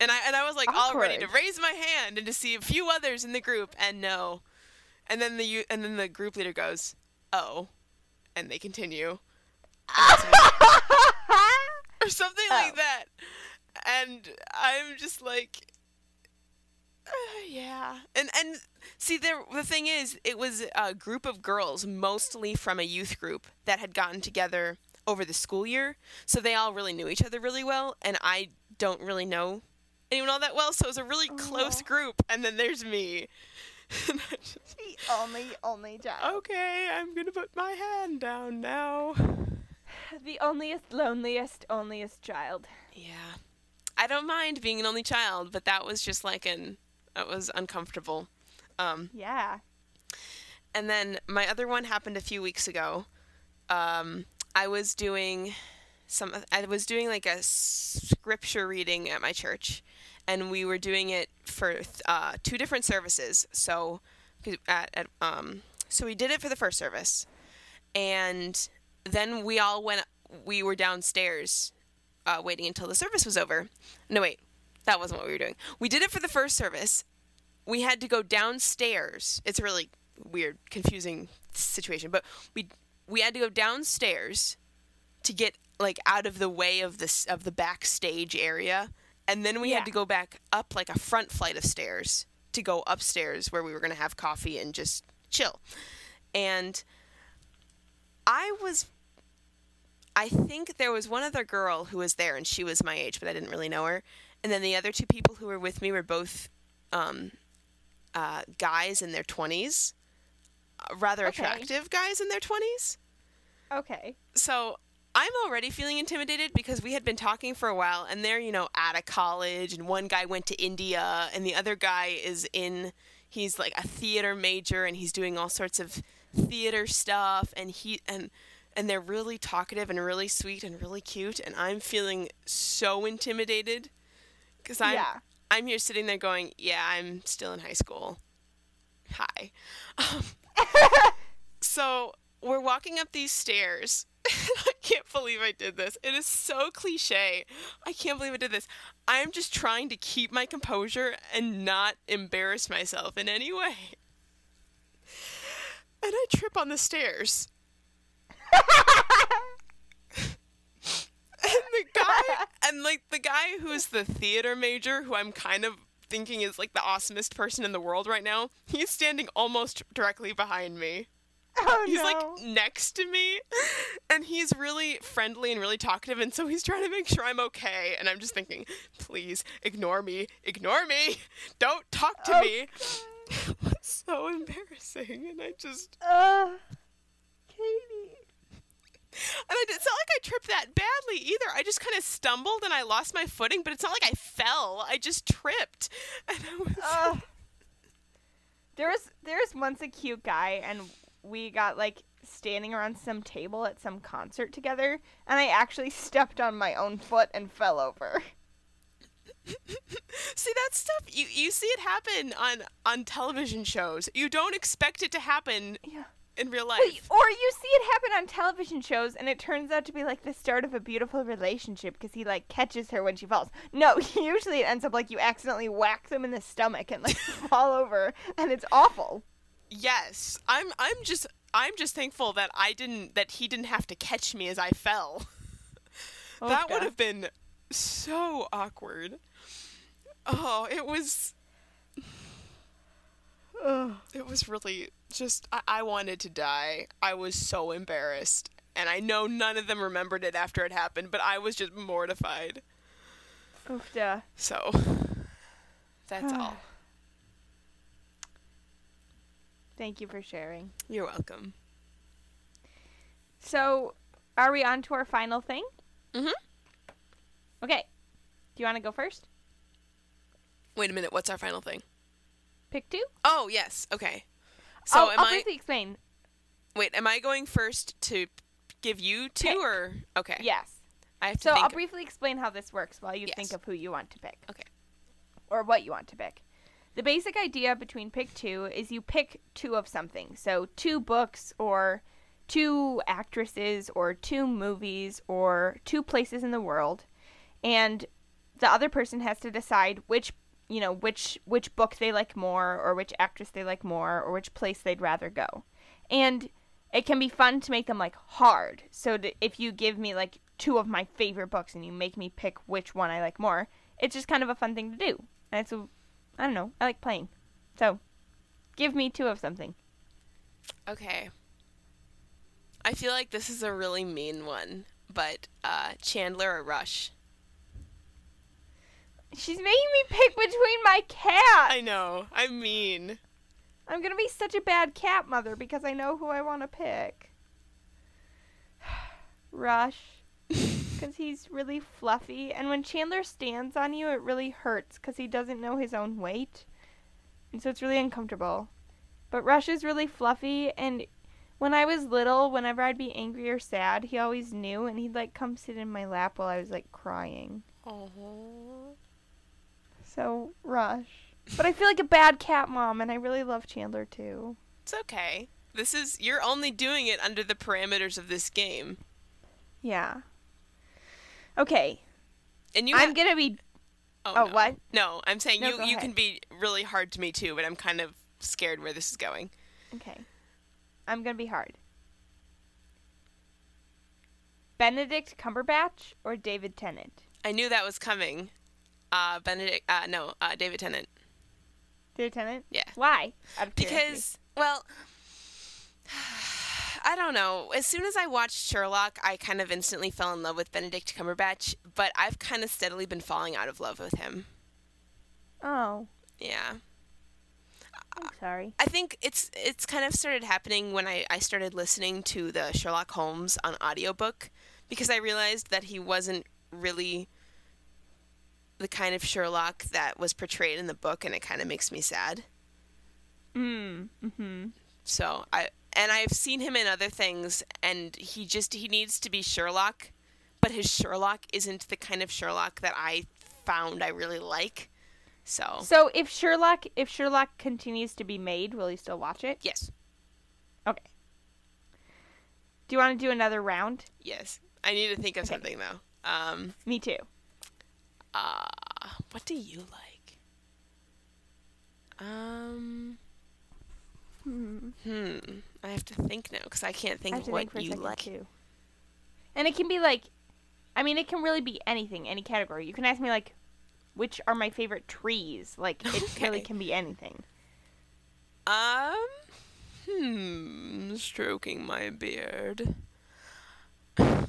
And I and I was like all ready to raise my hand and to see a few others in the group and no. And then the and then the group leader goes, "Oh." And they continue. [LAUGHS] or something like Oh. that. And I'm just like "Uh, yeah. And and see there the thing is it was a group of girls mostly from a youth group that had gotten together over the school year. So they all really knew each other really well and I don't really know anyone all that well, so it was a really close group and then there's me. [LAUGHS] Just, the only, only child. okay, I'm going to put my hand down now. The onlyest, loneliest, onlyest child. Yeah. I don't mind being an only child, but that was just like an that was uncomfortable. Um Yeah. and then my other one happened a few weeks ago. Um I was doing some I was doing like a scripture reading at my church and we were doing it for uh, two different services. So at, at um so we did it for the first service and then we all went we were downstairs uh, waiting until the service was over. No, wait, that wasn't what we were doing. We did it for the first service. We had to go downstairs. It's a really weird, confusing situation, but we we had to go downstairs to get like out of the way of this of the backstage area, and then we Yeah. had to go back up like a front flight of stairs to go upstairs where we were going to have coffee and just chill. And I was I think there was one other girl who was there, and she was my age, but I didn't really know her. And then the other two people who were with me were both um, uh, guys in their 20s, uh, rather Okay. attractive guys in their 20s. Okay. So I'm already feeling intimidated because we had been talking for a while, and they're, you know, out of college, and one guy went to India, and the other guy is in, he's like a theater major, and he's doing all sorts of theater stuff, and he, and, and they're really talkative and really sweet and really cute, and I'm feeling so intimidated because I'm, Yeah. I'm here sitting there going, yeah, I'm still in high school. Hi. [LAUGHS] Um, [LAUGHS] so we're walking up these stairs. [LAUGHS] I can't believe I did this. It is so cliche. I can't believe I did this. I'm just trying to keep my composure and not embarrass myself in any way. And I trip on the stairs. [LAUGHS] and the guy and like the guy who's the theater major who I'm kind of thinking is like the awesomest person in the world right now, he's standing almost directly behind me. [LAUGHS] Oh He's no. like next to me and he's really friendly and really talkative and so he's trying to make sure I'm okay and I'm just thinking, please ignore me, ignore me. Don't talk to Oh, me. It was so embarrassing and I just Uh, Katie. And I, it's not like I tripped that badly either. I just kind of stumbled and I lost my footing, but it's not like I fell. I just tripped. [LAUGHS] And I was, Uh, [LAUGHS] there was there was once a cute guy, and we got like standing around some table at some concert together, and I actually [LAUGHS] stepped on my own foot and fell over. [LAUGHS] see that stuff. You you see it happen on on television shows. You don't expect it to happen Yeah. in real life. Wait, or you see it happen on television shows, and it turns out to be like the start of a beautiful relationship because he like catches her when she falls. No, [LAUGHS] usually it ends up like you accidentally whack them in the stomach and like fall over, and it's awful. Yes, I'm I'm just I'm just thankful that I didn't that he didn't have to catch me as I fell. Oh, [LAUGHS] that would have been so awkward. Oh, it was Ugh. It was really just, I, I wanted to die. I was so embarrassed. And I know none of them remembered it after it happened, but I was just mortified. Oof, yeah. So, that's [SIGHS] all. Thank you for sharing. You're welcome. So, are we on to our final thing? Mm Mhm. Okay. Do you want to go first? Wait a minute, what's our final thing? Pick two? Oh, yes, okay. So, I'll, am I'll I, briefly explain. wait, am I going first to give you two Pick. or? Okay. Yes. I have to So. I'll briefly explain how this works while you Yes. think of who you want to pick. Okay. Or what you want to pick. The basic idea between pick two is you pick two of something. So two books or two actresses or two movies or two places in the world. And the other person has to decide which you know, which which book they like more or which actress they like more or which place they'd rather go. And it can be fun to make them like hard. So if you give me like two of my favorite books and you make me pick which one I like more, it's just kind of a fun thing to do. And it's a, I don't know, I like playing. So, give me two of something. Okay. I feel like this is a really mean one, but uh, Chandler or Rush? She's making me pick between my cat. I know. I'm mean. I'm gonna be such a bad cat mother because I know who I want to pick. [SIGHS] Rush, because he's really fluffy, and when Chandler stands on you, it really hurts because he doesn't know his own weight, and so it's really uncomfortable. But Rush is really fluffy, and when I was little, whenever I'd be angry or sad, he always knew, and he'd like come sit in my lap while I was like crying. Oh. So Rush. But I feel like a bad cat mom, and I really love Chandler too. It's okay. This is you're only doing it under the parameters of this game, Yeah. Okay. and you. I'm gonna be. oh, oh, no. what? No, I'm saying No, you you ahead. can be really hard to me too, but I'm kind of scared where this is going. Okay. I'm gonna be hard. Benedict Cumberbatch or David Tennant? I knew that was coming. Uh, Benedict. Uh, no, uh, David Tennant. David Tennant? Yeah. Why? Out of curiosity. Because, well, I don't know. As soon as I watched Sherlock, I kind of instantly fell in love with Benedict Cumberbatch, but I've kind of steadily been falling out of love with him. Oh, Yeah. I'm sorry. I think it's it's kind of started happening when I, I started listening to the Sherlock Holmes on audiobook because I realized that he wasn't really the kind of Sherlock that was portrayed in the book and it kind of makes me sad. Mm. Mm-hmm. So I and I've seen him in other things, and he just he needs to be Sherlock, but his Sherlock isn't the kind of Sherlock that I found I really like. So So if Sherlock if Sherlock continues to be made, will you still watch it? yes, Okay. Do you want to do another round? yes, I need to think of Okay. something though. Um, Me too. uh, what do you like? Um, Hmm. hmm, I have to think now because I can't think I of what think you like. too. And it can be like, I mean, it can really be anything, any category. You can ask me like, which are my favorite trees? Like, it [LAUGHS] really can be anything. Um, hmm, stroking my beard. [SIGHS] now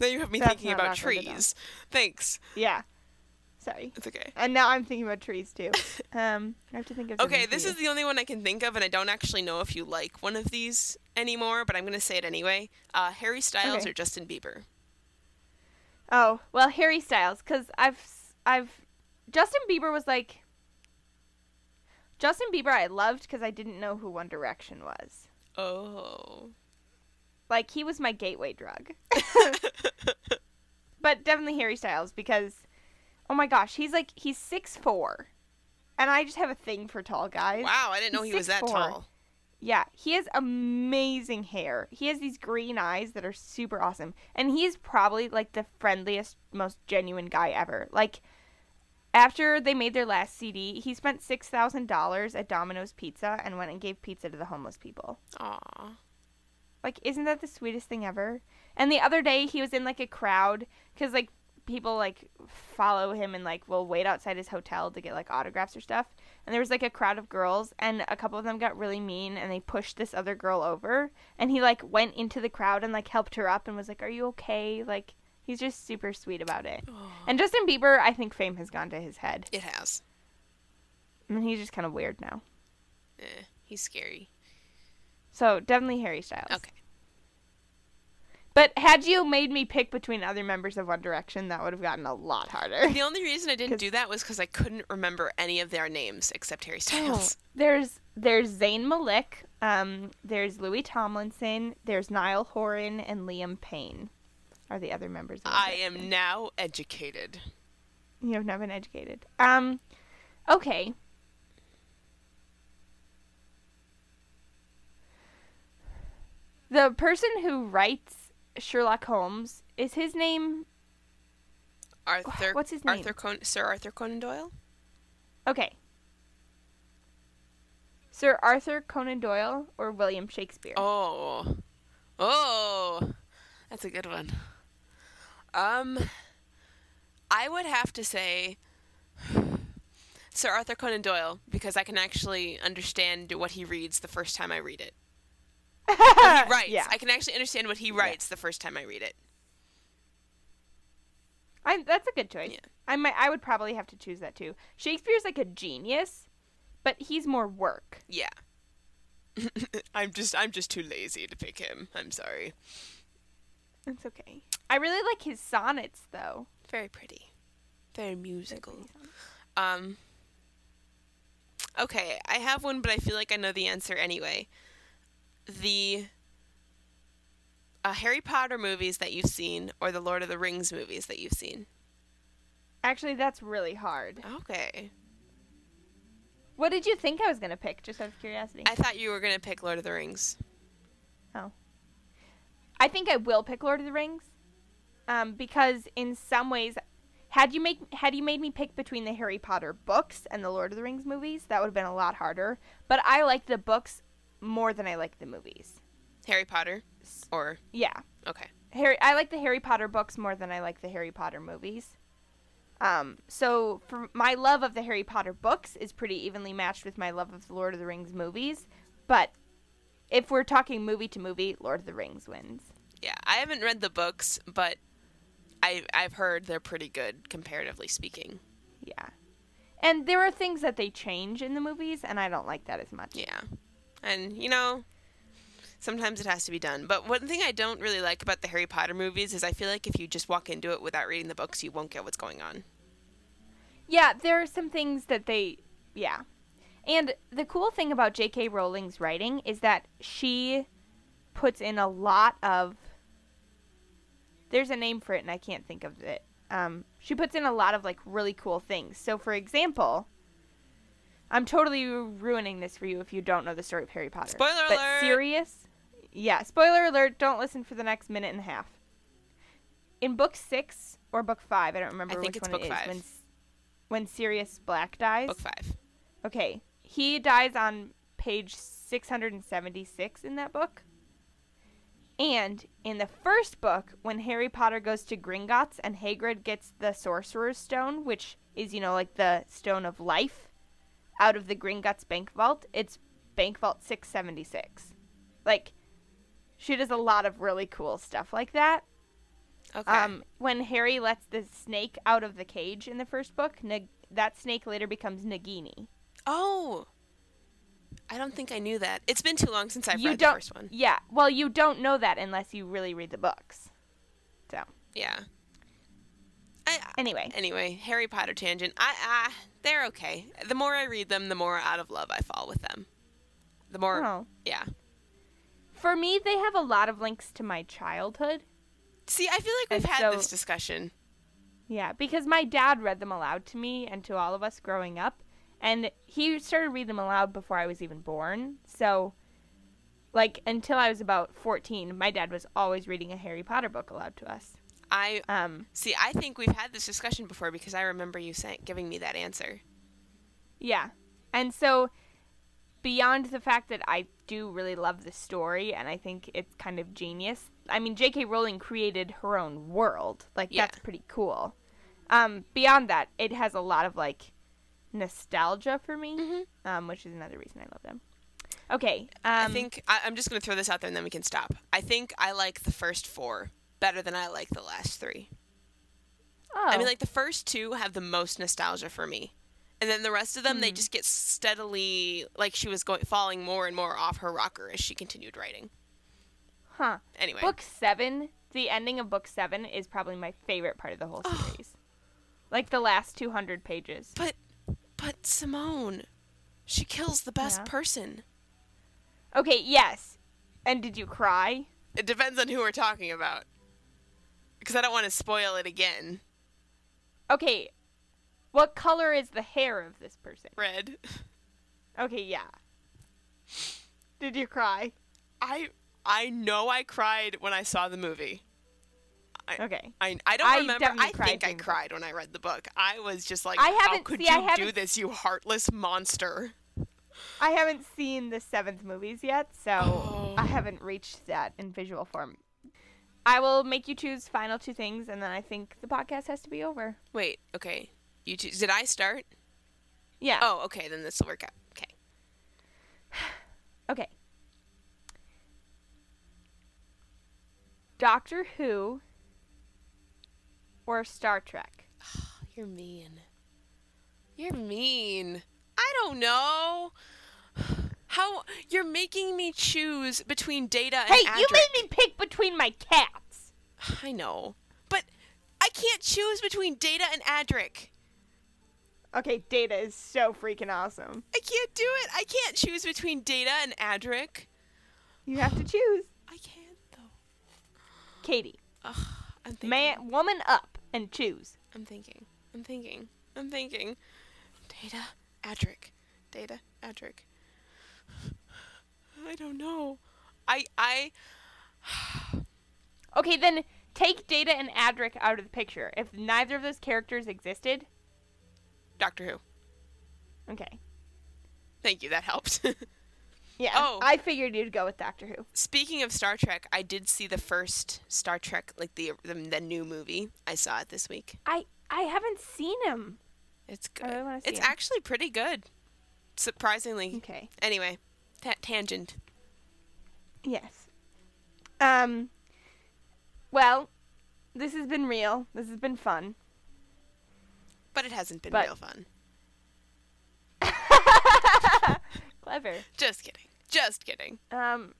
you have me That's thinking about awkward at all. trees. Thanks. Yeah. Sorry. It's okay. And now I'm thinking about trees too. [LAUGHS] Um, I have to think of. Okay, this is the only one I can think of, and I don't actually know if you like one of these anymore, but I'm gonna say it anyway. Uh, Harry Styles Okay. or Justin Bieber? Oh well, Harry Styles, because I've I've Justin Bieber was like Justin Bieber I loved because I didn't know who One Direction was. Oh. Like he was my gateway drug. [LAUGHS] but definitely Harry Styles because oh my gosh, he's like he's six four, and I just have a thing for tall guys. wow, I didn't know He's he was that 6'4". tall. Yeah, he has amazing hair. He has these green eyes that are super awesome. And he's probably like the friendliest, most genuine guy ever. Like after they made their last CD, he spent $6,000 at Domino's Pizza and went and gave pizza to the homeless people. Aw. Like isn't that the sweetest thing ever? And the other day he was in like a crowd cuz like people like follow him and like will wait outside his hotel to get like autographs or stuff. And there was like a crowd of girls and a couple of them got really mean and they pushed this other girl over and he like went into the crowd and like helped her up and was like, "Are you okay?" Like he's just super sweet about it. And Justin Bieber, I think fame has gone to his head. It has. I mean, he's just kind of weird now. Eh, he's scary. So definitely Harry Styles. Okay. But had you made me pick between other members of One Direction, that would have gotten a lot harder. The only reason I didn't do that was because I couldn't remember any of their names except Harry Oh, Styles. there's there's Zayn Malik, um, there's Louis Tomlinson, there's Niall Horan, and Liam Payne are the other members. Of One I am now educated. You have not been educated. Um, okay. The person who writes Sherlock Holmes is his name. Arthur. [SIGHS] What's his name? Arthur Con- Sir Arthur Conan Doyle. Okay. Sir Arthur Conan Doyle or William Shakespeare? Oh, oh, that's a good one. Um, I would have to say [SIGHS] Sir Arthur Conan Doyle because I can actually understand what he reads the first time I read it. He [LAUGHS] writes. Yeah. I can actually understand what he writes the first time I read it. I, that's a good choice. Yeah. I might. I would probably have to choose that too. Shakespeare's like a genius, but he's more work. Yeah. [LAUGHS] I'm just I'm just too lazy to pick him. I'm sorry. That's okay. I really like his sonnets though. Very pretty. Very musical. Um. Okay, I have one, but I feel like I know the answer anyway. The uh, Harry Potter movies that you've seen, or the Lord of the Rings movies that you've seen. Actually, that's really hard. Okay, What did you think I was gonna pick? Just out of curiosity. I thought you were gonna pick Lord of the Rings. Oh. I think I will pick Lord of the Rings, um, because in some ways, had you make had you made me pick between the Harry Potter books and the Lord of the Rings movies, that would have been a lot harder. But I like the books more than I like the movies. Harry Potter, or Yeah, okay, Harry. I like the Harry Potter books more than I like the Harry Potter movies. Um, so for my love of the Harry Potter books is pretty evenly matched with my love of the Lord of the Rings movies. But if we're talking movie to movie, Lord of the Rings wins. yeah. I haven't read the books, but I I've heard they're pretty good comparatively speaking. Yeah. And there are things that they change in the movies, and I don't like that as much. Yeah. And, you know, sometimes it has to be done. But one thing I don't really like about the Harry Potter movies is I feel like if you just walk into it without reading the books, you won't get what's going on. Yeah, there are some things that they. Yeah. And the cool thing about J.K. Rowling's writing is that she puts in a lot of. There's a name for it, and I can't think of it. Um, she puts in a lot of like really cool things. So, for example, I'm totally ruining this for you if you don't know the story of Harry Potter. Spoiler but alert! Sirius, yeah, spoiler alert. Don't listen for the next minute and a half. In book six or book five, I don't remember think which one book it is. five. When when Sirius Black dies. Book five. Okay, he dies on page 676 in that book. And in the first book, when Harry Potter goes to Gringotts and Hagrid gets the Sorcerer's Stone, which is, you know, like the stone of life, out of the Gringotts bank vault, it's bank vault 676. Like, she does a lot of really cool stuff like that. Okay. Um, when Harry lets the snake out of the cage in the first book, Nag- that snake later becomes Nagini. oh! I don't think I knew that. It's been too long since I've you read the first one. Yeah, well, you don't know that unless you really read the books. So, Yeah. I, anyway, anyway, Harry Potter tangent. I, I, they're okay. The more I read them, the more out of love I fall with them. The more, oh. yeah. for me, they have a lot of links to my childhood. See, I feel like we've And had so- this discussion. Yeah, because my dad read them aloud to me and to all of us growing up, and he started reading them aloud before I was even born. So, like until I was about fourteen, my dad was always reading a Harry Potter book aloud to us. I Um, see. I think we've had this discussion before because I remember you saying, giving me that answer. Yeah. And so beyond the fact that I do really love the story and I think it's kind of genius. I mean, J.K. Rowling created her own world. Like Yeah. that's pretty cool. Um, beyond that, it has a lot of like nostalgia for me, Mhm. um, which is another reason I love them. Okay. Um, I think I, I'm just gonna throw this out there and then we can stop. I think I like the first four better than I like the last three. Oh, I mean, like the first two have the most nostalgia for me, and then the rest of them they Hmm. just get steadily like she was going falling more and more off her rocker as she continued writing. huh? Anyway, Book seven, the ending of book seven is probably my favorite part of the whole Oh. series. like the last two hundred pages. but but Simone, she kills the best Yeah. person. Okay, yes. And did you cry? It depends on who we're talking about, because I don't want to spoil it again. Okay. What color is the hair of this person? Red. Okay, yeah. Did you cry? I I know I cried when I saw the movie. Okay. I, I don't I remember. I think I during the book. cried when I read the book. I was just like, I how haven't- could see, you do this, you heartless monster? I haven't seen the seventh movies yet, so Oh. I haven't reached that in visual form. I will make you choose final two things, and then I think the podcast has to be over. Wait, okay. You choose. Did I start? Yeah. Oh, okay. Then this will work out. Okay. [SIGHS] Okay. Doctor Who or Star Trek? [SIGHS] You're mean. You're mean. I don't know. [SIGHS] How you're making me choose between Data and Hey, you made me pick between my cats. [SIGHS] I know, but I can't choose between Data and Adric. Okay, Data is so freaking awesome. I can't do it. I can't choose between Data and Adric. You have to choose. [SIGHS] I can't though. Katie, Ugh, I'm thinking. man, woman up and choose. I'm thinking. I'm thinking. I'm thinking. Data, Adric. Data, Adric. [SIGHS] I don't know. I I [SIGHS] Okay, then take Data and Adric out of the picture. If neither of those characters existed, Doctor Who. okay. Thank you. That helped. [LAUGHS] Yeah, Oh. I figured you'd go with Doctor Who. Speaking of Star Trek, I did see the first Star Trek, like the the, the new movie. I saw it this week. I I haven't seen him. It's I good. really it's it. actually pretty good. Surprisingly. Okay. Anyway, ta- tangent. Yes. Um. Well, this has been real. This has been fun. But it hasn't been But- real fun. [LAUGHS] Clever. Just kidding. Just kidding. Um,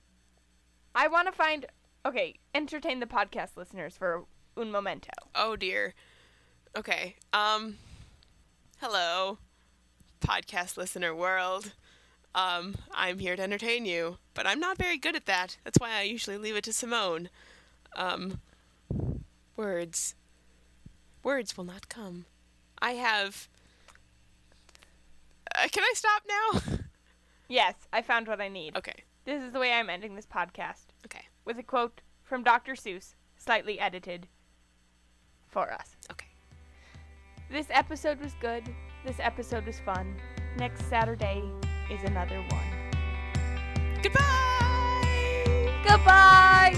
I want to find. Okay, entertain the podcast listeners for un momento. Oh dear. Okay. Um hello podcast listener world. Um I'm here to entertain you, but I'm not very good at that. That's why I usually leave it to Simone. Um words. Words will not come. I have uh, Can I stop now? Yes, I found what I need. okay. This is the way I'm ending this podcast Okay. with a quote from Dr. Seuss, slightly edited for us. Okay. This episode was good. This episode was fun. Next Saturday is another one. Goodbye. Goodbye!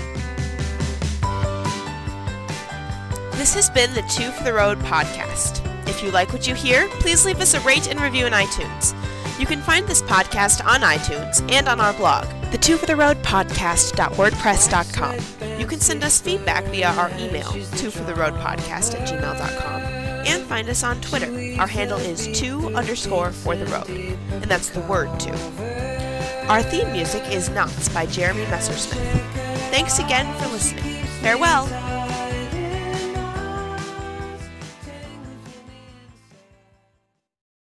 This has been the Two for the Road podcast. If you like what you hear, please leave us a rate and review in iTunes. You can find this podcast on iTunes and on our blog, the Two for the Road podcast.wordpress.com. You can send us feedback via our email, two for the road podcast at gmail.com, and find us on Twitter. Our handle is two underscore for the road, and that's the word two. Our theme music is Knots by Jeremy Messersmith. Thanks again for listening. Farewell.